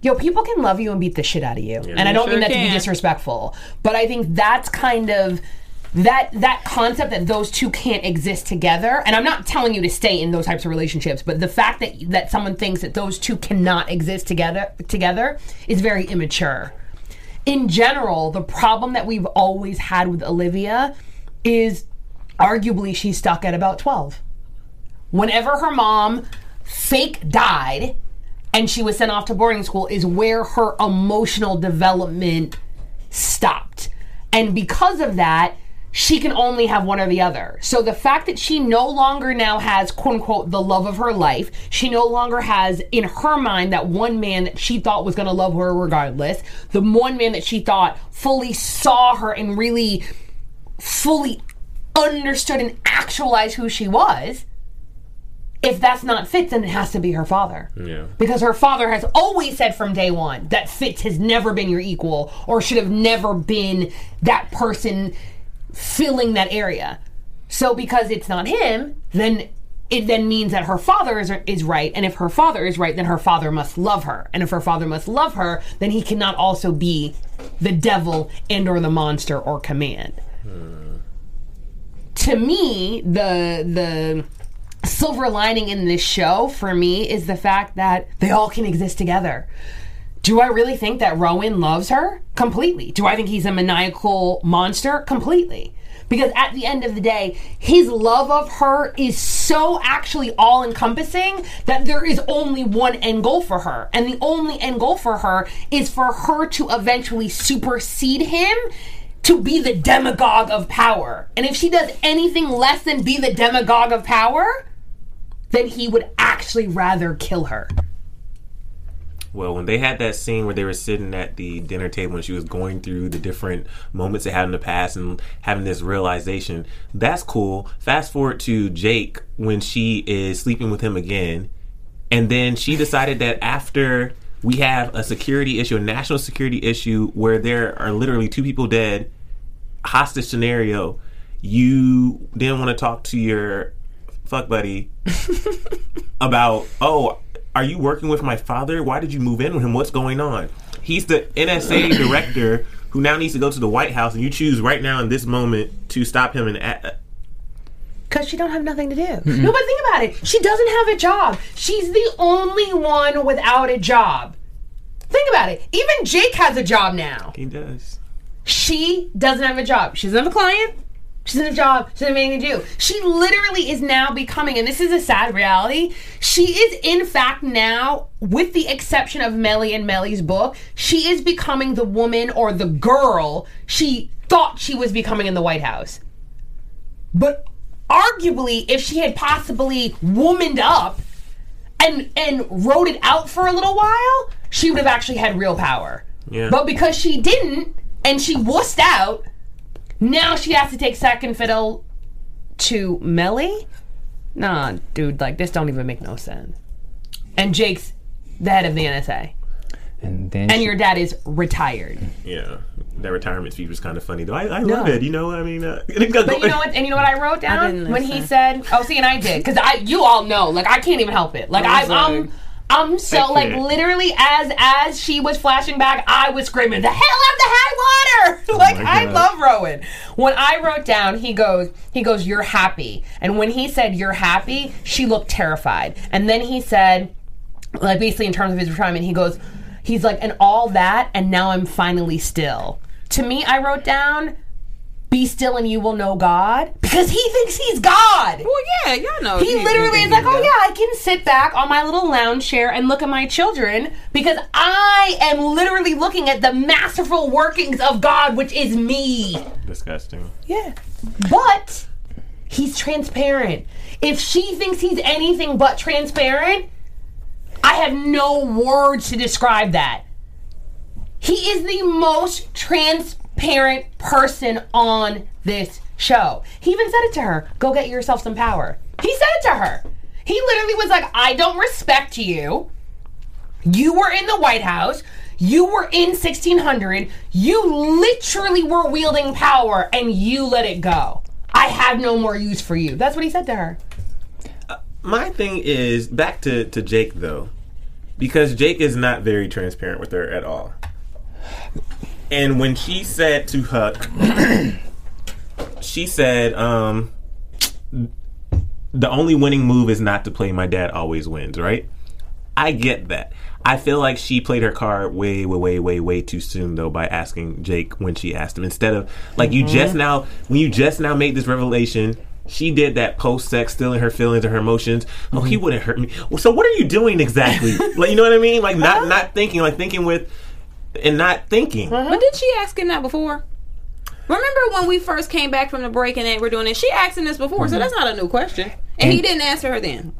Yo, people can love you and beat the shit out of you. and I don't
sure
mean that to be disrespectful, but I think that's kind of that that concept that those two can't exist together. And I'm not telling you to stay in those types of relationships, but the fact that that someone thinks that those two cannot exist together together is very immature. In general, the problem that we've always had with Olivia is arguably she's stuck at about 12 whenever her mom fake died and she was sent off to boarding school is where her emotional development stopped. And because of that, she can only have one or the other. So the fact that she no longer now has quote unquote the love of her life, she no longer has in her mind that one man that she thought was going to love her regardless, the one man that she thought fully saw her and really fully understood and actualized who she was if that's not Fitz, then it has to be her father.
Yeah.
Because her father has always said from day one that Fitz has never been your equal or should have never been that person filling that area. So because it's not him, then it then means that her father is, is right. And if her father is right, then her father must love her. And if her father must love her, then he cannot also be the devil and or the monster or command to me, the the silver lining in this show for me is the fact that they all can exist together. Do I really think that Rowan loves her? Completely. Do I think he's a maniacal monster? Completely. Because at the end of the day, his love of her is so actually all encompassing that there is only one end goal for her. And the only end goal for her is for her to eventually supersede him to be the demagogue of power. And if she does anything less than be the demagogue of power, then he would actually rather kill her.
Well, when they had that scene where they were sitting at the dinner table and she was going through the different moments they had in the past and having this realization, that's cool. Fast forward to Jake when she is sleeping with him again, and then she decided that after we have a security issue, a national security issue where there are literally two people dead, hostage scenario, you didn't want to talk to your fuck buddy [LAUGHS] about, oh, are you working with my father? Why did you move in with him? What's going on? He's the NSA [CLEARS THROAT] director who now needs to go to the White House, and you choose right now in this moment to stop him and. a- uh,
Because she don't have nothing to do. No, but think about it. She doesn't have a job. She's the only one without a job. Think about it. Even Jake has a job now.
he does.
She doesn't have a job. She doesn't have a client. She doesn't have a job. She doesn't have anything to do. She literally is now becoming, and this is a sad reality. She is, in fact, now, with the exception of Mellie and Mellie's book, she is becoming the woman or the girl she thought she was becoming in the White House. But arguably, if she had possibly womaned up and and wrote it out for a little while, she would have actually had real power.
Yeah.
But because she didn't, and she wussed out, now she has to take second fiddle to Mellie. Nah, dude, like this don't even make no sense. And Jake's the head of the NSA,
And then
and
she-
your dad is retired.
Yeah. That retirement speech was kind of funny, though. I, I
No.
love it. You know, I mean, uh, [LAUGHS]
But you know what? And you know what I wrote down
didn't
when he
listen.
said, "Oh, see," and I did because I, you all know, like I can't even help it. Like I,
was
I'm,
like-
I'm so like literally as as she was flashing back, I was screaming, "The hell out of the high water!" [LAUGHS] like
my
I love Rowan. When I wrote down, he goes, he goes, "You're happy," and when he said, "You're happy," she looked terrified, and then he said, like basically in terms of his retirement, he goes, he's like, and all that, and now I'm finally still. To me, I wrote down, "Be still, and you will know God," because he thinks he's God.
Well, yeah, y'all know.
He literally is like, oh yeah, I can sit back on my little lounge chair and look at my children because I am literally looking at the masterful workings of God, which is me.
Disgusting.
Yeah. But he's transparent. If she thinks he's anything but transparent, I have no words to describe that. He is the most transparent person on this show. He even said it to her go get yourself some power. He said it to her. He literally was like, I don't respect you. You were in the White House. You were in 1600. You literally were wielding power and you let it go. I have no more use for you. That's what he said to her.
My thing is back to, to Jake, though, because Jake is not very transparent with her at all. And when she said to Huck, [CLEARS THROAT] she said, um, the only winning move is not to play my dad always wins, right? I get that. I feel like she played her card way, way, way, way, way too soon though by asking Jake when she asked him. Instead of like you just now when you just now made this revelation, she did that post sex, stealing her feelings or her emotions. Oh, he wouldn't hurt me. Well, so what are you doing exactly? [LAUGHS] like you know what I mean? Like not not thinking, like thinking with and not thinking. Mm-hmm.
But did she ask him that before? Remember when we first came back from the break and they were doing it? She asked him this before, so mm-hmm. that's not a new question. And he didn't answer her then.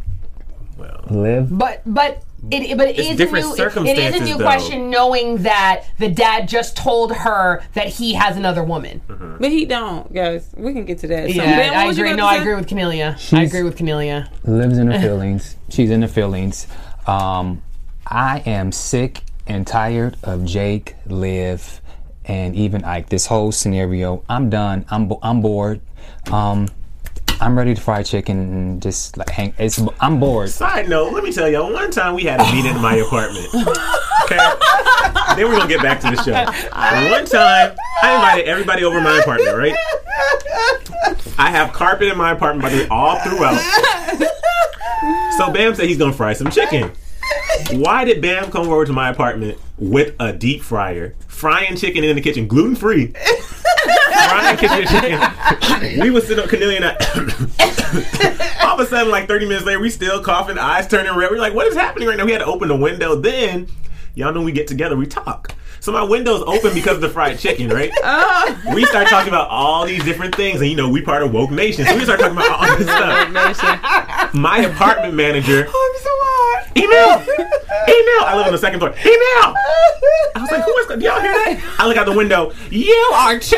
Well,
live.
But but it but it
It's
is a new, it- it is a new
though.
question knowing that the dad just told her that he has another woman. Mm-hmm.
But he don't, guys. We can get to that.
Yeah,
So, Ben,
I agree. No, I agree with Camellia. I agree with Camellia.
lives in her [LAUGHS] feelings. She's in her feelings. Um, I am sick and tired of Jake, Liv, and even Ike. This whole scenario. I'm done. I'm bo- I'm bored. Um, I'm ready to fry chicken and just like hang. It's I'm bored.
Side note, let me tell you, one time we had a meeting in my apartment. Okay? then we're gonna get back to the show. One time, I invited everybody over my apartment, right? I have carpet in my apartment, but they all throughout. So Bam said he's gonna fry some chicken. Why did Bam come over to my apartment with a deep fryer, frying chicken in the kitchen, gluten free? frying kitchen chicken. We was sitting up, Cornelia and I. [COUGHS] all of a sudden, like 30 minutes later, we still coughing, eyes turning red. We're like, what is happening right now? We had to open the window. Then, y'all know we get together, we talk. So my window's open because of the fried chicken, right? Oh. We start talking about all these different things, and you know, we part of Woke Nation. So we start talking about all this stuff. My apartment manager, oh, email, [LAUGHS] email. I live on the second floor. Email. I was like, who is? Do y'all hear that? I look out the window. You are too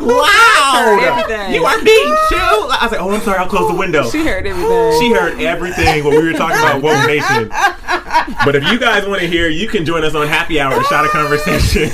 loud.
everything.
You are being too. I was like, oh, I'm sorry. I'll close the window.
She heard everything.
She heard everything when we were talking about Woke Nation. But if you guys want to hear, you can join us on Happy Hour, the shot of conversation.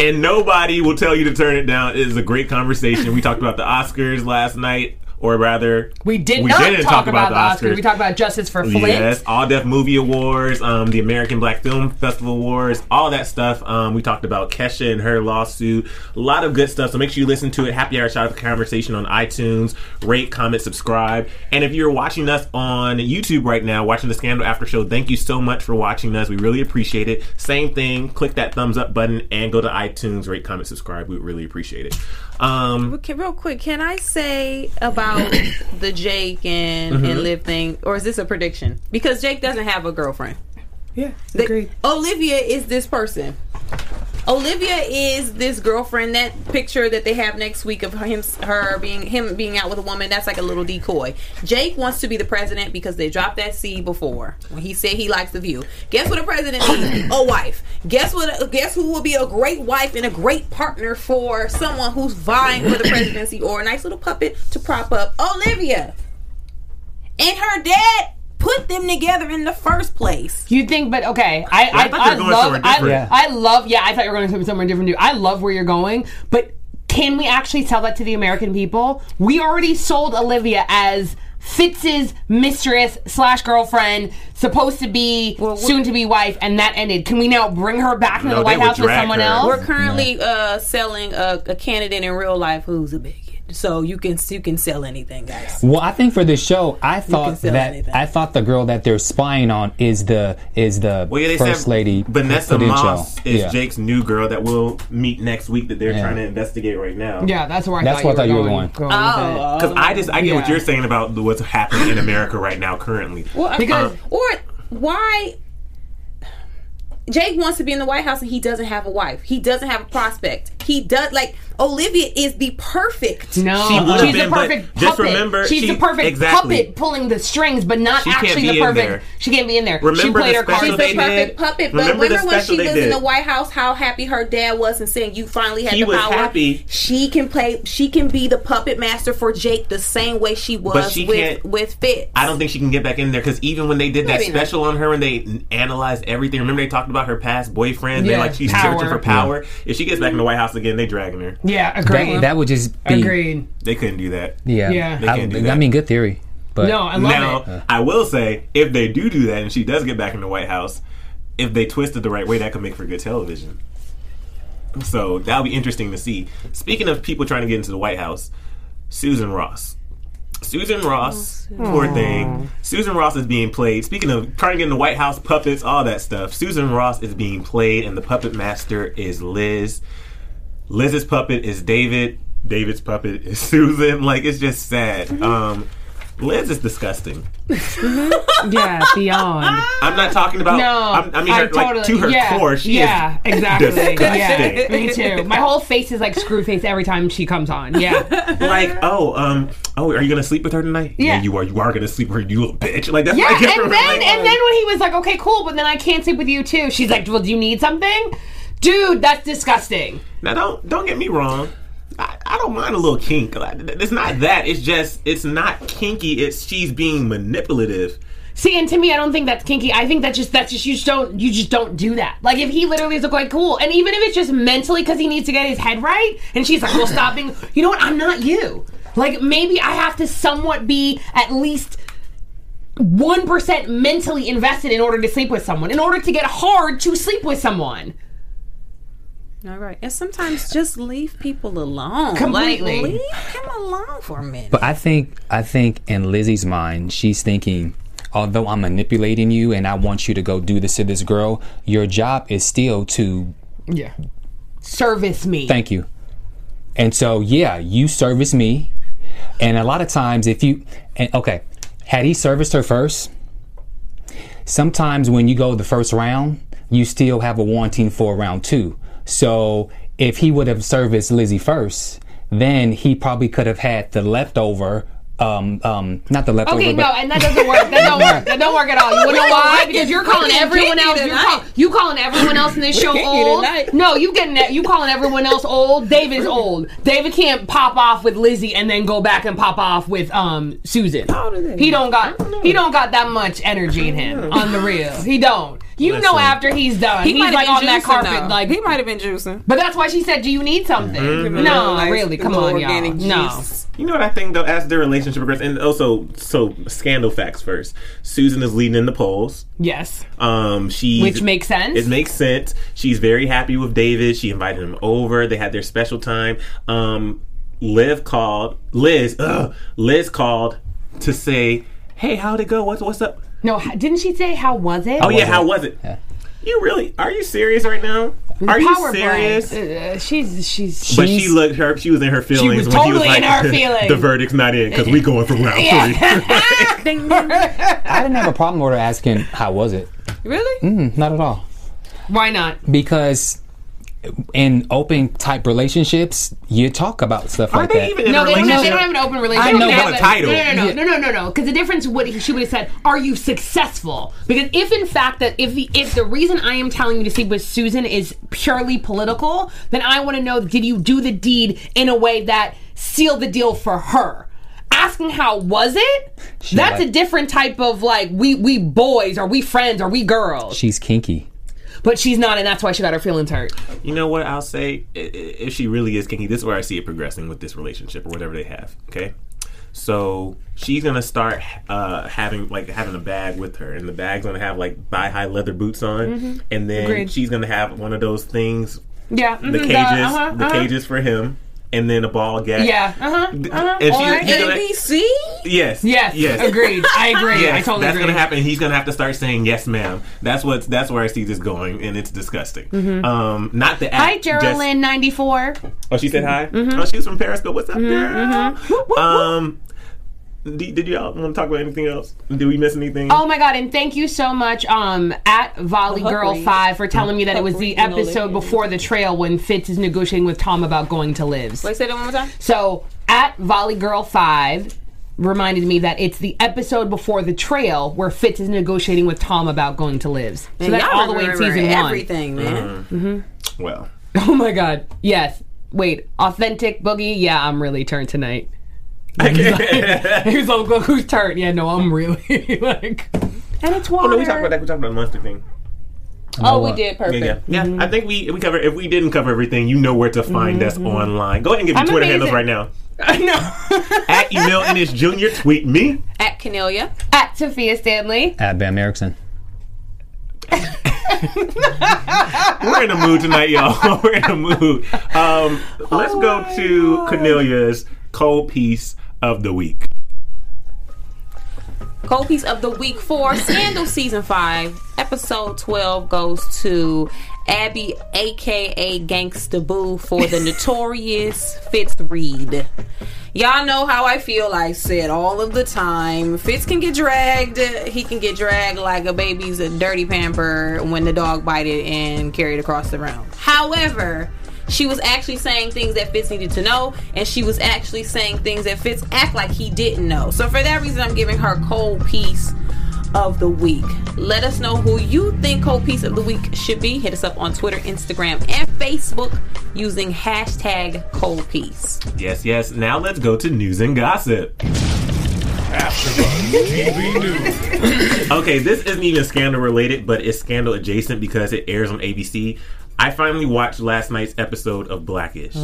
and nobody will tell you to turn it down. It is a great conversation. We talked about the Oscars last night, or rather,
We did
We
not
didn't
talk,
talk
about,
about
the Oscars.
Oscars.
We talked about Justice for Flint.
Yes, All Deaf Movie Awards, um, the American Black Film Festival Awards, all that stuff. Um, we talked about Kesha and her lawsuit. A lot of good stuff. So make sure you listen to it. Happy Hour Shot of the Conversation on iTunes. Rate, comment, subscribe. And if you're watching us on YouTube right now, watching the Scandal After Show, thank you so much for watching us. We really appreciate it. Same thing. Click that thumbs up button and go to iTunes. Rate, comment, subscribe. We really appreciate it. Um,
Okay, real quick, can I say about [COUGHS] the Jake and,
Mm-hmm.
and Liv thing, or is this a prediction? Because Jake doesn't have a girlfriend.
Yeah,
The-
agreed.
Olivia is this person. Olivia is this girlfriend. That picture that they have next week of him, her being him being out with a woman. That's like a little decoy. Jake wants to be the president because they dropped that seed before when he said he likes the view. Guess what a president needs? [COUGHS] a wife. Guess what? Guess who will be a great wife and a great partner for someone who's vying for the [COUGHS] presidency or a nice little puppet to prop up Olivia. And her dad put them together in the first place.
You think, but okay, I I,
I thought you
I,
going
love
somewhere
I.
Yeah.
I love yeah I thought you were going to somewhere different too. I love where you're going, but can we actually tell that to the American people? We already sold Olivia as Fitz's mistress slash girlfriend, supposed to be soon to be wife, and that ended. Can we now bring her back into
No,
the White House with someone
her.
else?
We're currently uh, selling a, a candidate in real life who's a bigot, so you can you can sell anything, guys.
Well, I think for this show, I thought that
anything.
I thought the girl that they're spying on is the is the
Well, yeah, they
first
said
lady
Vanessa
Prudential.
Moss is
Yeah.
Jake's new girl that we'll meet next week that they're
Yeah.
trying to investigate right now.
yeah, that's where I
That's
thought,
where I
you
thought
were
you were
going.
going.
going. Oh,
because I just I get what you're saying about what's happening in America right now currently.
Well, uh,
Because-
or why Jake wants to be in the White House and he doesn't have a wife. He doesn't have a prospect. He does like Olivia is the perfect.
No,
She would've
she's
been,
the
but
perfect
just
puppet.
remember,
she's
she-
the perfect
exactly.
puppet pulling the strings, but not
She
actually the perfect. She can't be in there. she played
the
her cards.
special
She's
they
the perfect
did?
puppet. But
Remember
remember when she
they
was in the White House, how happy her dad was and saying you finally had
He
the
was
power.
happy.
She can play. She can be the puppet master for Jake the same way she was
she
with
can't-
with Fitz.
I don't think she can get back in there because even when they did that
Maybe not.
special on her and they analyzed everything, remember they talked about her past boyfriend? They're
Yeah,
like she's
power.
searching for power. If she gets back in the White House again, they dragging her.
Yeah, agreed.
That, that would just be
agreed.
They couldn't do that.
Yeah,
Yeah. They
I,
can't do
I mean, good theory, but
No, I love
now,
it.
I will say, if they do do that and she does get back in the White House, if they twist it the right way, that could make for good television. So that'll be interesting to see. Speaking of people trying to get into the White House, Susan Ross. Susan Ross, oh, poor thing. Susan Ross is being played. Speaking of trying to get in the White House, puppets, all that stuff. Susan Ross is being played, and the puppet master is Liz. Liz's puppet is David. David's puppet is [LAUGHS] Susan. Like it's just sad. Um, Liz is disgusting. [LAUGHS]
Yeah, beyond.
I'm not talking about.
No,
I'm, I mean, her, like to her
yeah,
core, she
yeah,
is
exactly.
disgusting.
Yeah, me too. My whole face is like screw face every time she comes on. Yeah, [LAUGHS]
like, oh, um, oh, are you gonna sleep with her tonight?
Yeah.
you are. You are gonna sleep with her, you little bitch. Like that's
yeah.
what I get
And then
her. Like,
and then when he was like, okay, cool, but then I can't sleep with you too. She's like, well, do you need something? Dude, that's disgusting.
now don't don't get me wrong. I, I don't mind a little kink. It's not that. It's just it's not kinky. It's she's being manipulative.
See, and to me, I don't think that's kinky. I think that's just that's just you just don't you just don't do that. Like if he literally is like cool, and even if it's just mentally because he needs to get his head right, and she's like, well, stop being. You know what? I'm not you. Like maybe I have to somewhat be at least. 1% mentally invested in order to sleep with someone, in order to get hard to sleep with someone.
All right, and sometimes just leave people alone.
Completely.
like, leave him alone for a minute.
But I think I think in Lizzie's mind, she's thinking, although I'm manipulating you and I want you to go do this to this girl, your job is still to
Yeah. Service me.
thank you. And so yeah, you service me. And a lot of times if you and okay, had he serviced her first, sometimes when you go the first round, you still have a wanting for round two. So if he would have serviced Lizzie first, then he probably could have had the leftover um, um, not the leftover.
Okay,
but
no, and that doesn't work. That don't work. That don't work at all. You wanna know why? Because you're calling everyone else. You're call, you calling everyone else in this [LAUGHS] show old. No, you getting that? You calling everyone else old? David's old. David can't pop off with Lizzie and then go back and pop off with um Susan.
old is he?
He don't got. He don't got that much energy in him. On the real, he don't. You know after he's done,
He
he's
might
like on that carpet,
though.
like.
he might have been juicing.
But that's why she said, "Do you need something?"
Mm-hmm.
No,
Nice
really, come on, y'all.
organic
No.
You know what I think though, as their relationship progresses, and also so scandal facts first. Susan is leading in the polls.
Yes,
Um, she
which makes sense.
It makes sense. She's very happy with David. She invited him over. They had their special time. Um, Liv called. Liz. Ugh, Liz called to say, "Hey, how'd it go? What's what's up?"
No, h- didn't she say how was it?
Oh yeah,
was
how was it?
Yeah.
You really? Are you serious right now? Are you
Power play.
serious?
Uh, she's she's
But she
She's-
looked her. She was in her feelings.
was
when she was
totally
like,
in her [LAUGHS] feelings.
the verdict's not in because we going for round [LAUGHS] three. [LAUGHS]
I didn't have a problem with her asking how was it.
Really?
Not at all.
why not?
Because in open type relationships, you talk about stuff
Are
like
they
that.
even in
No,
a
they don't, have, they don't have an open relationship.
I know,
They
but
have
the title.
No, no, no, no, no, no, no. Because the difference, what she would have said, "Are you successful?" Because if in fact that if the if the reason I am telling you to sleep with Susan is purely political, then I want to know: Did you do the deed in a way that sealed the deal for her? Asking how was it? That's a different type of like we we boys or we friends or we girls.
She's kinky.
But she's not, and that's why she got her feelings hurt.
You know what I'll say? If she really is kinky, this is where I see it progressing with this relationship or whatever they have. Okay, so she's gonna start uh, having like having a bag with her, and the bag's gonna have like thigh high leather boots on, and then
Agreed.
she's gonna have one of those things,
Yeah,
the
mhm,
cages,
uh-huh,
the
uh-huh.
cages for him, and then a ball gag.
Yeah, uh huh. Uh-huh.
And
right.
ABC?
Yes.
Yes,
Yes.
agreed. I [LAUGHS] agree.
Yes,
I totally
that's
agree.
gonna happen. He's gonna have to start saying yes, ma'am. That's what. That's where I see this going, and it's disgusting. Um, not the
Mm-hmm. Hi,
act.
Geraldine, ninety four.
Oh, she said hi.
Mm-hmm.
Oh, she was from Periscope. What's up, girl? Um, did, did y'all want to talk about anything else? Did we miss anything?
Oh my god! And thank you so much, um, at Volley Girl Five for telling me that it was the
Hungry, you know,
episode before the trail when Fitz is negotiating with Tom about going to Lives.
Wait, say that one more time.
So at Volley Girl Five reminded me that it's the episode before the trail where Fitz is negotiating with Tom about going to Lives. So
Man,
that's
y'all
all the way in
remember
season one.
Everything, man.
Well, [LAUGHS]
Oh my god! Yes. Wait, authentic boogie? Yeah, I'm really turned tonight. [LAUGHS] He was [LAUGHS] like, "Look, who's turned?" Yeah, no, I'm really [LAUGHS] like. And it's water.
oh no, we talked about that. We talked about the monster thing.
Oh, we
uh,
did perfect.
Yeah, yeah. yeah. I think we we cover. If we didn't cover everything, you know where to find us mm-hmm. online. Go ahead and give your
I'm
Twitter
amazing.
handles right now.
I know.
At Emil Ennis Jr. Tweet me.
At Canelia.
At Sophia Stanley.
At Bam Erickson.
We're in a mood tonight, y'all. We're in a mood. Um, let's go to oh Cornelia's cold piece of the week.
Cold piece of the week for Scandal season five, episode twelve goes to Abby, aka Gangsta Boo, for the [LAUGHS] notorious Fitz Reed. Y'all know how I feel. I said all of the time. Fitz can get dragged. He can get dragged like a baby's a dirty pamper when the dog bite it and carried across the room. However, she was actually saying things that Fitz needed to know, and she was actually saying things that Fitz act like he didn't know. So for that reason, I'm giving her cold piece of the week. Let us know who you think cold piece of the week should be. Hit us up on Twitter, Instagram, and Facebook using hashtag cold piece.
Yes, yes. Now let's go to news and gossip.
AfterBuzz TV News. [LAUGHS]
Okay, this isn't even scandal related, but it's scandal adjacent because it airs on ABC. I finally watched last night's episode of Blackish.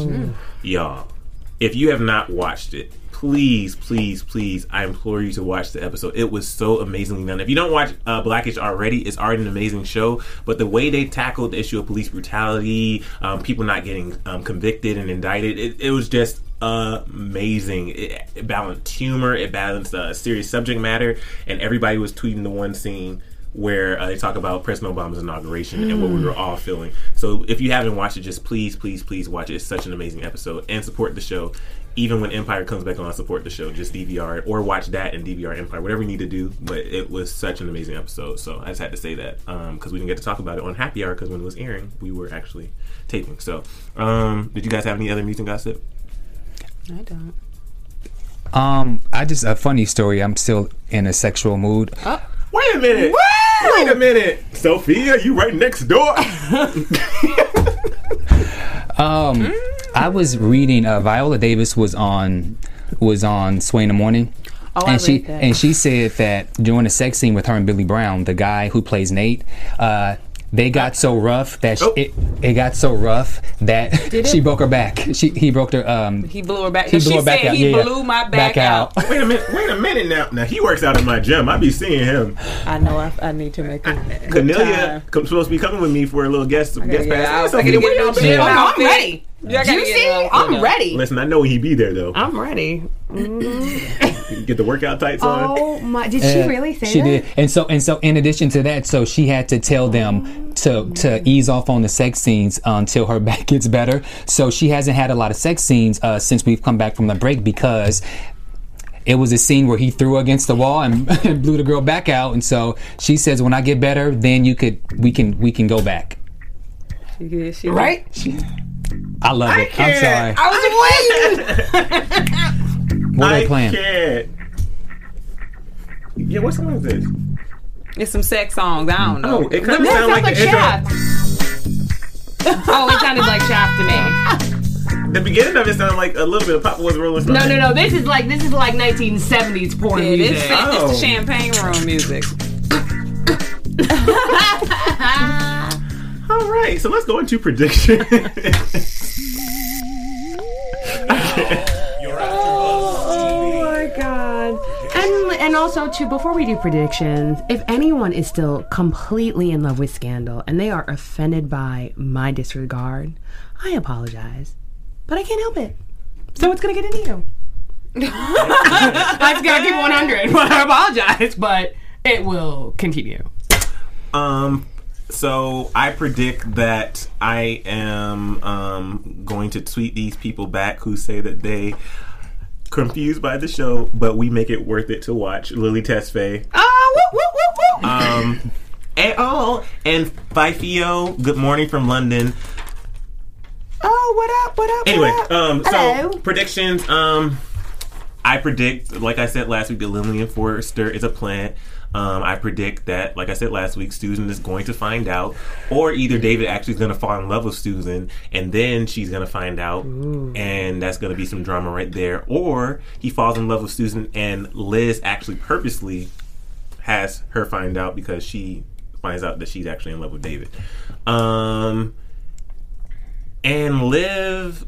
Y'all, if you have not watched it, please, please, please, I implore you to watch the episode. It was so amazingly done. If you don't watch uh, Blackish already, it's already an amazing show. But the way they tackled the issue of police brutality, um, people not getting um, convicted and indicted, it, it was just amazing. It, it balanced humor, it balanced uh, serious subject matter, and everybody was tweeting the one scene where uh, they talk about President Obama's inauguration and what we were all feeling. So if you haven't watched it, just please, please, please watch it. It's such an amazing episode and support the show. Even when Empire comes back on, support the show. Just DVR it or watch that and DVR Empire, whatever you need to do. But it was such an amazing episode. So I just had to say that because we didn't get to talk about it on Happy Hour because when it was airing, we were actually taping. So um, did you guys have any other music gossip?
I don't.
Um, I just a funny story. I'm still in a sexual mood.
Wait a minute. Wait a minute. Sophia, you right next door. [LAUGHS]
um, I was reading. Uh, Viola Davis was on was on Sway in the Morning.
Oh, I
and she
that.
and she said that during a sex scene with her and Billy Brown, the guy who plays Nate, uh, they got so rough that she,
Oh.
it, it got so rough that she broke her back. She he broke her. Um,
He blew her back.
He
she
blew her back
said
out.
he
Yeah, yeah.
blew my
Back
back, out.
out.
wait a minute. Wait a minute now. Now he works out in my gym. I be seeing him.
I know. I, I need to make it.
Cornelia come, supposed to be coming with me for a little guest guest
get
pass.
out.
Hey,
I gotta
Sophia,
get
where
no
y'all been?
gym
Oh, no, I'm ready.
Yeah,
You see, I'm ready.
Listen, I know when he be there though.
I'm ready. [LAUGHS]
Get the workout tights on.
Oh my! Did
Yeah,
she really say
she
that?
did and so and so in addition to that so she had to tell them to to ease off on the sex scenes until her [LAUGHS] back gets better so she hasn't had a lot of sex scenes uh, since we've come back from the break because it was a scene where he threw against the wall and, [LAUGHS] and blew the girl back out and so she says when i get better then you could we can we can go back
Yeah, she-
Right?
i love it i'm sorry
I was waiting. [LAUGHS]
what are
I
they playing
can't. Yeah, what song is this?
It's some sex songs. I don't know.
Oh, it kind of
That
sounds like,
sounds
the
like. Shaft. oh, it sounded like Shaft to me.
The beginning of it sounded like a little bit of Papa was rolling.
No, no, no. This is like this is like 1970s porn
Yeah,
music.
it's,
Oh.
it's the champagne room music. [LAUGHS]
All right, so let's go into prediction. [LAUGHS] [LAUGHS]
Oh my god. And and also too before we do predictions, if anyone is still completely in love with Scandal and they are offended by my disregard, I apologize. But I can't help it. So it's gonna get into you. [LAUGHS] I just gotta keep 100. But I apologize, but it will continue.
Um, so I predict that I am um going to tweet these people back who say that they confused by the show, but we make it worth it to watch. Lily Tesfaye.
Oh, woo, woo, woo, woo.
Um, and, oh, and Fifio. Good morning from London.
oh, what up? What up?
Anyway,
what up?
um,
Hello.
so predictions. Um, I predict, like I said last week, that Lillian Forrester is a plant. Um, I predict that, like I said last week, Susan is going to find out, or either David actually is going to fall in love with Susan, and then she's going to find out, and that's going to be some drama right there, or he falls in love with Susan, and Liz actually purposely has her find out because she finds out that she's actually in love with David. Um, and Liv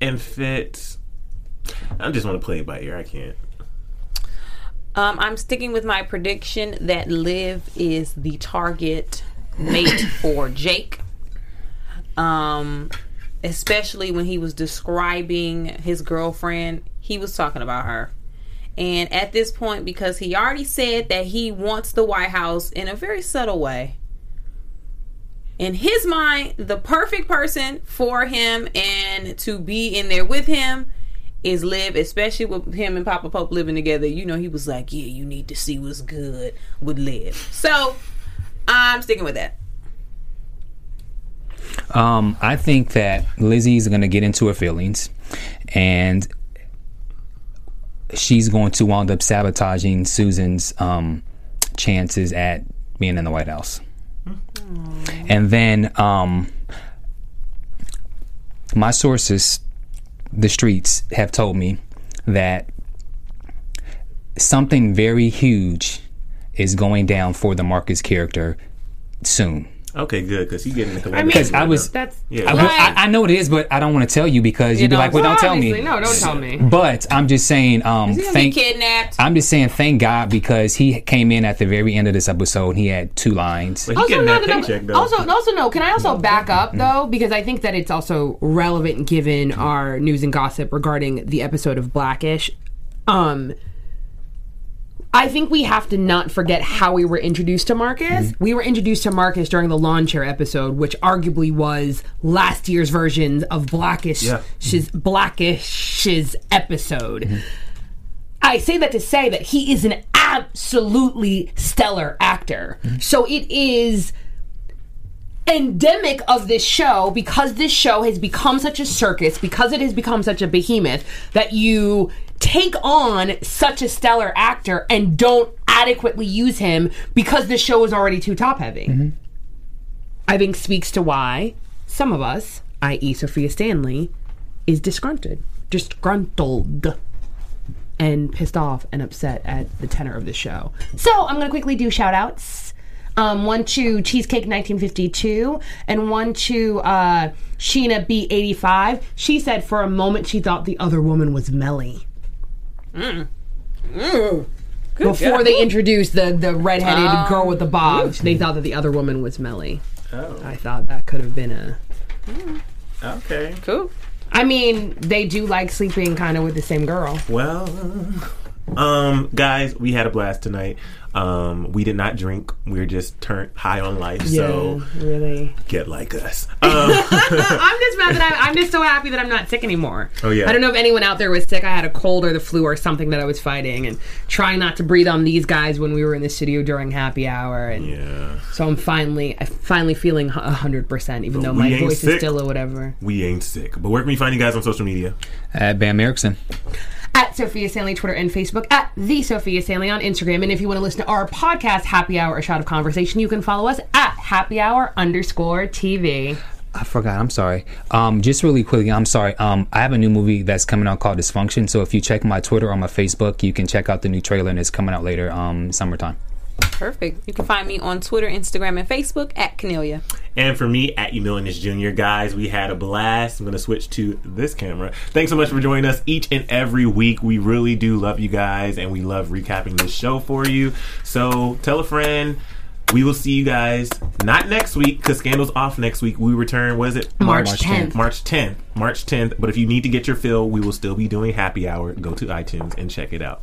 and Fitz. I just want to play it by ear. I can't.
Um, I'm sticking with my prediction that Liv is the target mate [COUGHS] for Jake. Um, especially when he was describing his girlfriend, he was talking about her. And at this point, because he already said that he wants the White House in a very subtle way, in his mind, the perfect person for him and to be in there with him is live, especially with him and Papa Pope living together. You know, he was like, Yeah, you need to see what's good with live." So I'm sticking with that.
Um, I think that Lizzie's going to get into her feelings, and she's going to wind up sabotaging Susan's um, chances at being in the White House. And then um, my sources, the streets, have told me that something very huge is going down for the Marcus character soon.
Okay, good because he's getting the
I mean,
Because I was-
that's
Yeah.
I, I, I know it is, but I don't want to tell you because you'd be
know,
like, "Well, don't tell me."
No, don't tell me.
But I'm just saying, um,
He's gonna
thank.
be kidnapped.
I'm just saying, thank God because he came in at the very end of this episode. and He had two lines.
But he getting
no,
that
no, no.
paycheck though.
Also, also no. Can I also back up though, because I think that it's also relevant given our news and gossip regarding the episode of Blackish. Um, I think we have to not forget how we were introduced to Marcus. Mm-hmm. We were introduced to Marcus during the lawn chair episode, which arguably was last year's version of Blackish,
Yeah.
Blackish, Blackish's episode. Mm-hmm. I say that to say that he is an absolutely stellar actor. Mm-hmm. So it is endemic of this show because this show has become such a circus because it has become such a behemoth that you take on such a stellar actor and don't adequately use him because the show is already too top heavy mm-hmm. i think speaks to why some of us i.e sophia stanley is disgruntled disgruntled and pissed off and upset at the tenor of the show. So I'm going to quickly do shout outs. Um, one to Cheesecake 1952 and one to uh, Sheena B85. She said for a moment she thought the other woman was Mellie. Before they introduced the, the redheaded girl with the bob, they thought that the other woman was Mellie.
Oh,
I thought that could have been a.
okay.
Cool.
I mean, they do like sleeping kind of with the same girl.
Well, um, guys, we had a blast tonight. Um, we did not drink. We were just turned high on life. So
really.
get like us. [LAUGHS] Um,
I'm just mad that I'm, I'm just so happy that I'm not sick anymore.
Oh, yeah.
I don't know if anyone out there was sick. I had a cold or the flu or something that I was fighting and trying not to breathe on these guys when we were in the studio during happy hour. And
yeah,
so I'm finally, I'm finally feeling a hundred percent, even though my voice
sick.
is still or whatever.
we ain't sick. But where can we find you guys on social media?
At Bam Erickson.
At Sophia Stanley, Twitter and Facebook, at the Sophia Stanley on Instagram. And if you want to listen to our podcast, Happy Hour, A Shot of Conversation, you can follow us at Happy Hour underscore TV.
I forgot. I'm sorry. Um, just really quickly, I'm sorry. Um, I have a new movie that's coming out called Dysfunction. So if you check my Twitter or my Facebook, you can check out the new trailer, and it's coming out later, um, summertime.
Perfect. You can find me on Twitter, Instagram, and Facebook at Canelia.
And for me, at Emil Ennis Jr., guys, we had a blast. I'm going to switch to this camera. Thanks so much for joining us each and every week. We really do love you guys, and we love recapping this show for you. So tell a friend. We will see you guys not next week because Scandal's off next week. We return, what is it?
March,
March
10th.
10th.
March 10th. March 10th. But if you need to get your fill, we will still be doing happy hour. Go to iTunes and check it out.